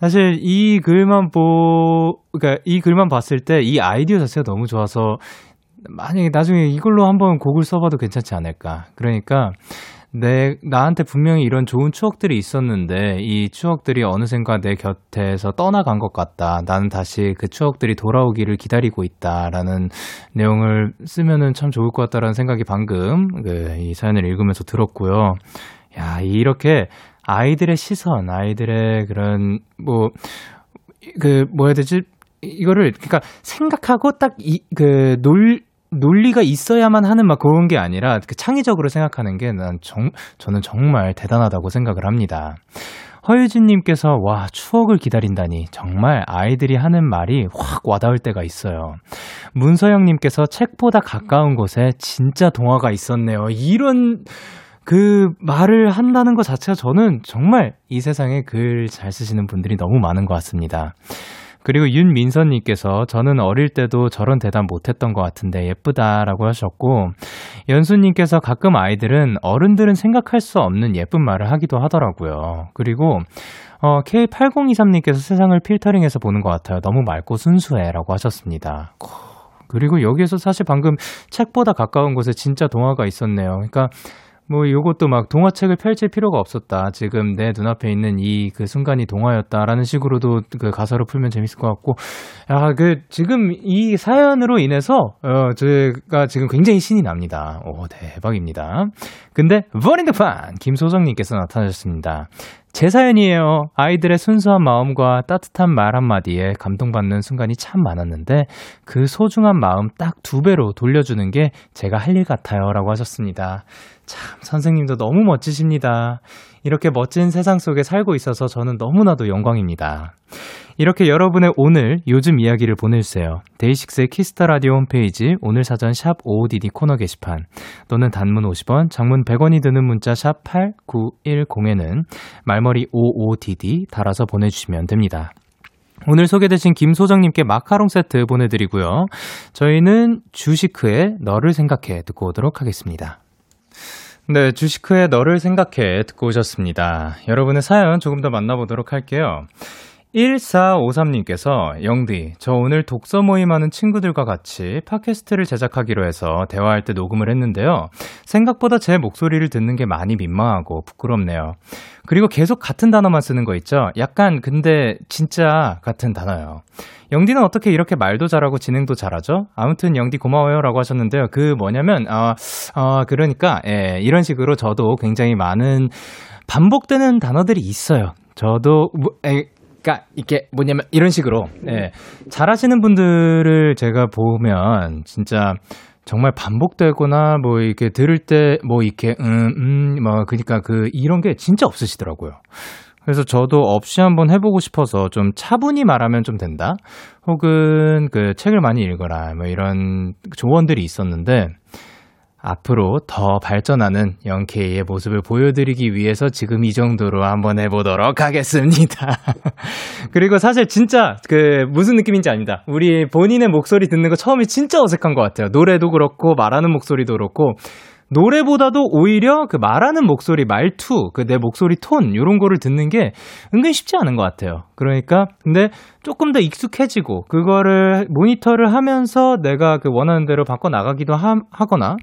사실 이 글만 보, 그러니까 이 글만 봤을 때 이 아이디어 자체가 너무 좋아서 만약에 나중에 이걸로 한번 곡을 써봐도 괜찮지 않을까. 그러니까 내, 나한테 분명히 이런 좋은 추억들이 있었는데, 이 추억들이 어느샌가 내 곁에서 떠나간 것 같다. 나는 다시 그 추억들이 돌아오기를 기다리고 있다라는 내용을 쓰면은 참 좋을 것 같다라는 생각이 방금, 그, 이 사연을 읽으면서 들었고요. 야, 이렇게 아이들의 시선, 아이들의 그런, 뭐, 그, 뭐 해야 되지? 이거를, 그러니까 생각하고 딱 이, 그, 놀, 논리가 있어야만 하는 막 그런 게 아니라 그 창의적으로 생각하는 게 난 정, 저는 정말 대단하다고 생각을 합니다. 허유진님께서 와 추억을 기다린다니 정말 아이들이 하는 말이 확 와닿을 때가 있어요. 문서영님께서 책보다 가까운 곳에 진짜 동화가 있었네요. 이런 그 말을 한다는 것 자체가 저는 정말 이 세상에 글 잘 쓰시는 분들이 너무 많은 것 같습니다. 그리고 윤민선님께서 저는 어릴 때도 저런 대답 못했던 것 같은데 예쁘다라고 하셨고 연수님께서 가끔 아이들은 어른들은 생각할 수 없는 예쁜 말을 하기도 하더라고요. 그리고 어, K8023님께서 세상을 필터링해서 보는 것 같아요. 너무 맑고 순수해라고 하셨습니다. 그리고 여기에서 사실 방금 책보다 가까운 곳에 진짜 동화가 있었네요. 그러니까 뭐 요것도 막 동화책을 펼칠 필요가 없었다. 지금 내 눈앞에 있는 이 그 순간이 동화였다라는 식으로도 그 가사로 풀면 재밌을 것 같고 야, 그 지금 이 사연으로 인해서 어 제가 지금 굉장히 신이 납니다. 오, 대박입니다. 근데 버닝드판 김소정 님께서 나타나셨습니다. 제 사연이에요. 아이들의 순수한 마음과 따뜻한 말 한마디에 감동받는 순간이 참 많았는데 그 소중한 마음 딱 두 배로 돌려주는 게 제가 할 일 같아요. 라고 하셨습니다. 참, 선생님도 너무 멋지십니다. 이렇게 멋진 세상 속에 살고 있어서 저는 너무나도 영광입니다. 이렇게 여러분의 오늘 요즘 이야기를 보내주세요. 데이식스의 Kiss the Radio 홈페이지 오늘 사전 샵 55DD 코너 게시판 또는 단문 50원, 장문 100원이 드는 문자 샵 8910에는 말머리 55DD 달아서 보내주시면 됩니다. 오늘 소개되신 김소정님께 마카롱 세트 보내드리고요. 저희는 주시크의 너를 생각해 듣고 오도록 하겠습니다. 네, 주시크의 너를 생각해 듣고 오셨습니다. 여러분의 사연 조금 더 만나보도록 할게요. 1453님께서 영디, 저 오늘 독서 모임하는 친구들과 같이 팟캐스트를 제작하기로 해서 대화할 때 녹음을 했는데요. 생각보다 제 목소리를 듣는 게 많이 민망하고 부끄럽네요. 그리고 계속 같은 단어만 쓰는 거 있죠? 약간 근데 진짜 같은 단어요. 영디는 어떻게 이렇게 말도 잘하고 진행도 잘하죠? 아무튼 영디 고마워요 라고 하셨는데요. 그 뭐냐면, 어, 어, 그러니까, 예, 이런 식으로 저도 굉장히 많은 반복되는 단어들이 있어요. 저도, 뭐, 에, 그러니까 이게 뭐냐면 이런 식으로 예, 잘하시는 분들을 제가 보면 진짜 정말 반복되거나 뭐 이렇게 들을 때 뭐 이렇게 음음뭐 그러니까 그 이런 게 진짜 없으시더라고요. 그래서 저도 없이 한번 해보고 싶어서 좀 차분히 말하면 좀 된다. 혹은 그 책을 많이 읽어라. 뭐 이런 조언들이 있었는데 앞으로 더 발전하는 영케이의 모습을 보여드리기 위해서 지금 이 정도로 한번 해보도록 하겠습니다. 그리고 사실 진짜 그 무슨 느낌인지 압니다. 우리 본인의 목소리 듣는 거 처음에 진짜 어색한 것 같아요. 노래도 그렇고 말하는 목소리도 그렇고 노래보다도 오히려 그 말하는 목소리, 말투, 그 내 목소리 톤, 요런 거를 듣는 게 은근 쉽지 않은 것 같아요. 그러니까, 근데 조금 더 익숙해지고, 그거를 모니터를 하면서 내가 그 원하는 대로 바꿔 나가기도 하, 하거나,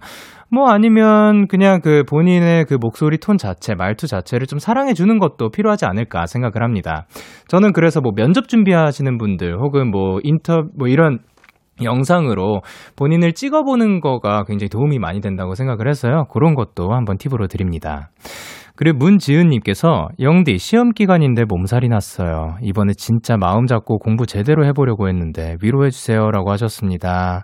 뭐 아니면 그냥 그 본인의 그 목소리 톤 자체, 말투 자체를 좀 사랑해 주는 것도 필요하지 않을까 생각을 합니다. 저는 그래서 뭐 면접 준비하시는 분들, 혹은 뭐 인터, 뭐 이런 영상으로 본인을 찍어보는 거가 굉장히 도움이 많이 된다고 생각을 해서요. 그런 것도 한번 팁으로 드립니다. 그리고 문지은님께서 영디 시험 기간인데 몸살이 났어요. 이번에 진짜 마음 잡고 공부 제대로 해보려고 했는데 위로해주세요라고 하셨습니다.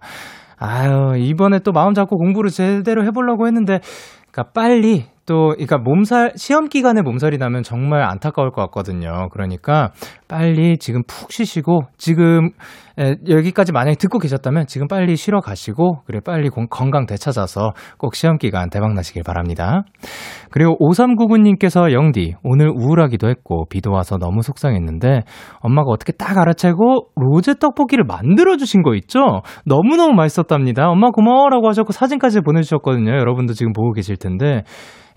아유 이번에 또 마음 잡고 공부를 제대로 해보려고 했는데 그러니까 빨리 또, 그러니까 몸살, 시험 기간에 몸살이 나면 정말 안타까울 것 같거든요. 그러니까 빨리 지금 푹 쉬시고, 지금, 에, 여기까지 만약에 듣고 계셨다면 지금 빨리 쉬러 가시고, 그래, 빨리 공, 건강 되찾아서 꼭 시험 기간 대박 나시길 바랍니다. 그리고 5399님께서 영디, 오늘 우울하기도 했고, 비도 와서 너무 속상했는데, 엄마가 어떻게 딱 알아채고, 로제 떡볶이를 만들어주신 거 있죠? 너무너무 맛있었답니다. 엄마 고마워라고 하셨고, 사진까지 보내주셨거든요. 여러분도 지금 보고 계실 텐데,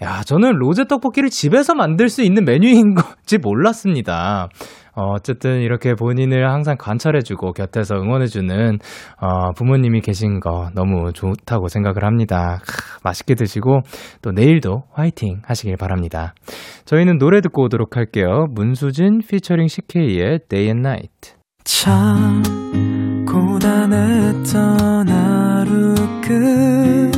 야, 저는 로제 떡볶이를 집에서 만들 수 있는 메뉴인 건지 몰랐습니다. 어, 어쨌든 이렇게 본인을 항상 관찰해주고 곁에서 응원해주는 어, 부모님이 계신 거 너무 좋다고 생각을 합니다. 크, 맛있게 드시고 또 내일도 화이팅 하시길 바랍니다. 저희는 노래 듣고 오도록 할게요. 문수진 피처링 CK의 Day and Night. 참 고단했던 하루 끝널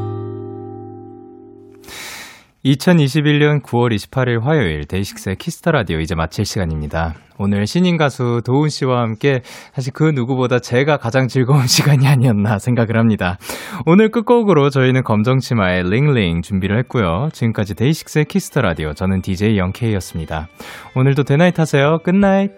2021년 9월 28일 화요일 데이식스의 Kiss the Radio 이제 마칠 시간입니다. 오늘 신인 가수 도훈 씨와 함께 사실 그 누구보다 제가 가장 즐거운 시간이 아니었나 생각을 합니다. 오늘 끝곡으로 저희는 검정치마의 링링 준비를 했고요. 지금까지 데이식스의 Kiss the Radio 저는 DJ 영케이였습니다. 오늘도 데나잇 하세요. Good night.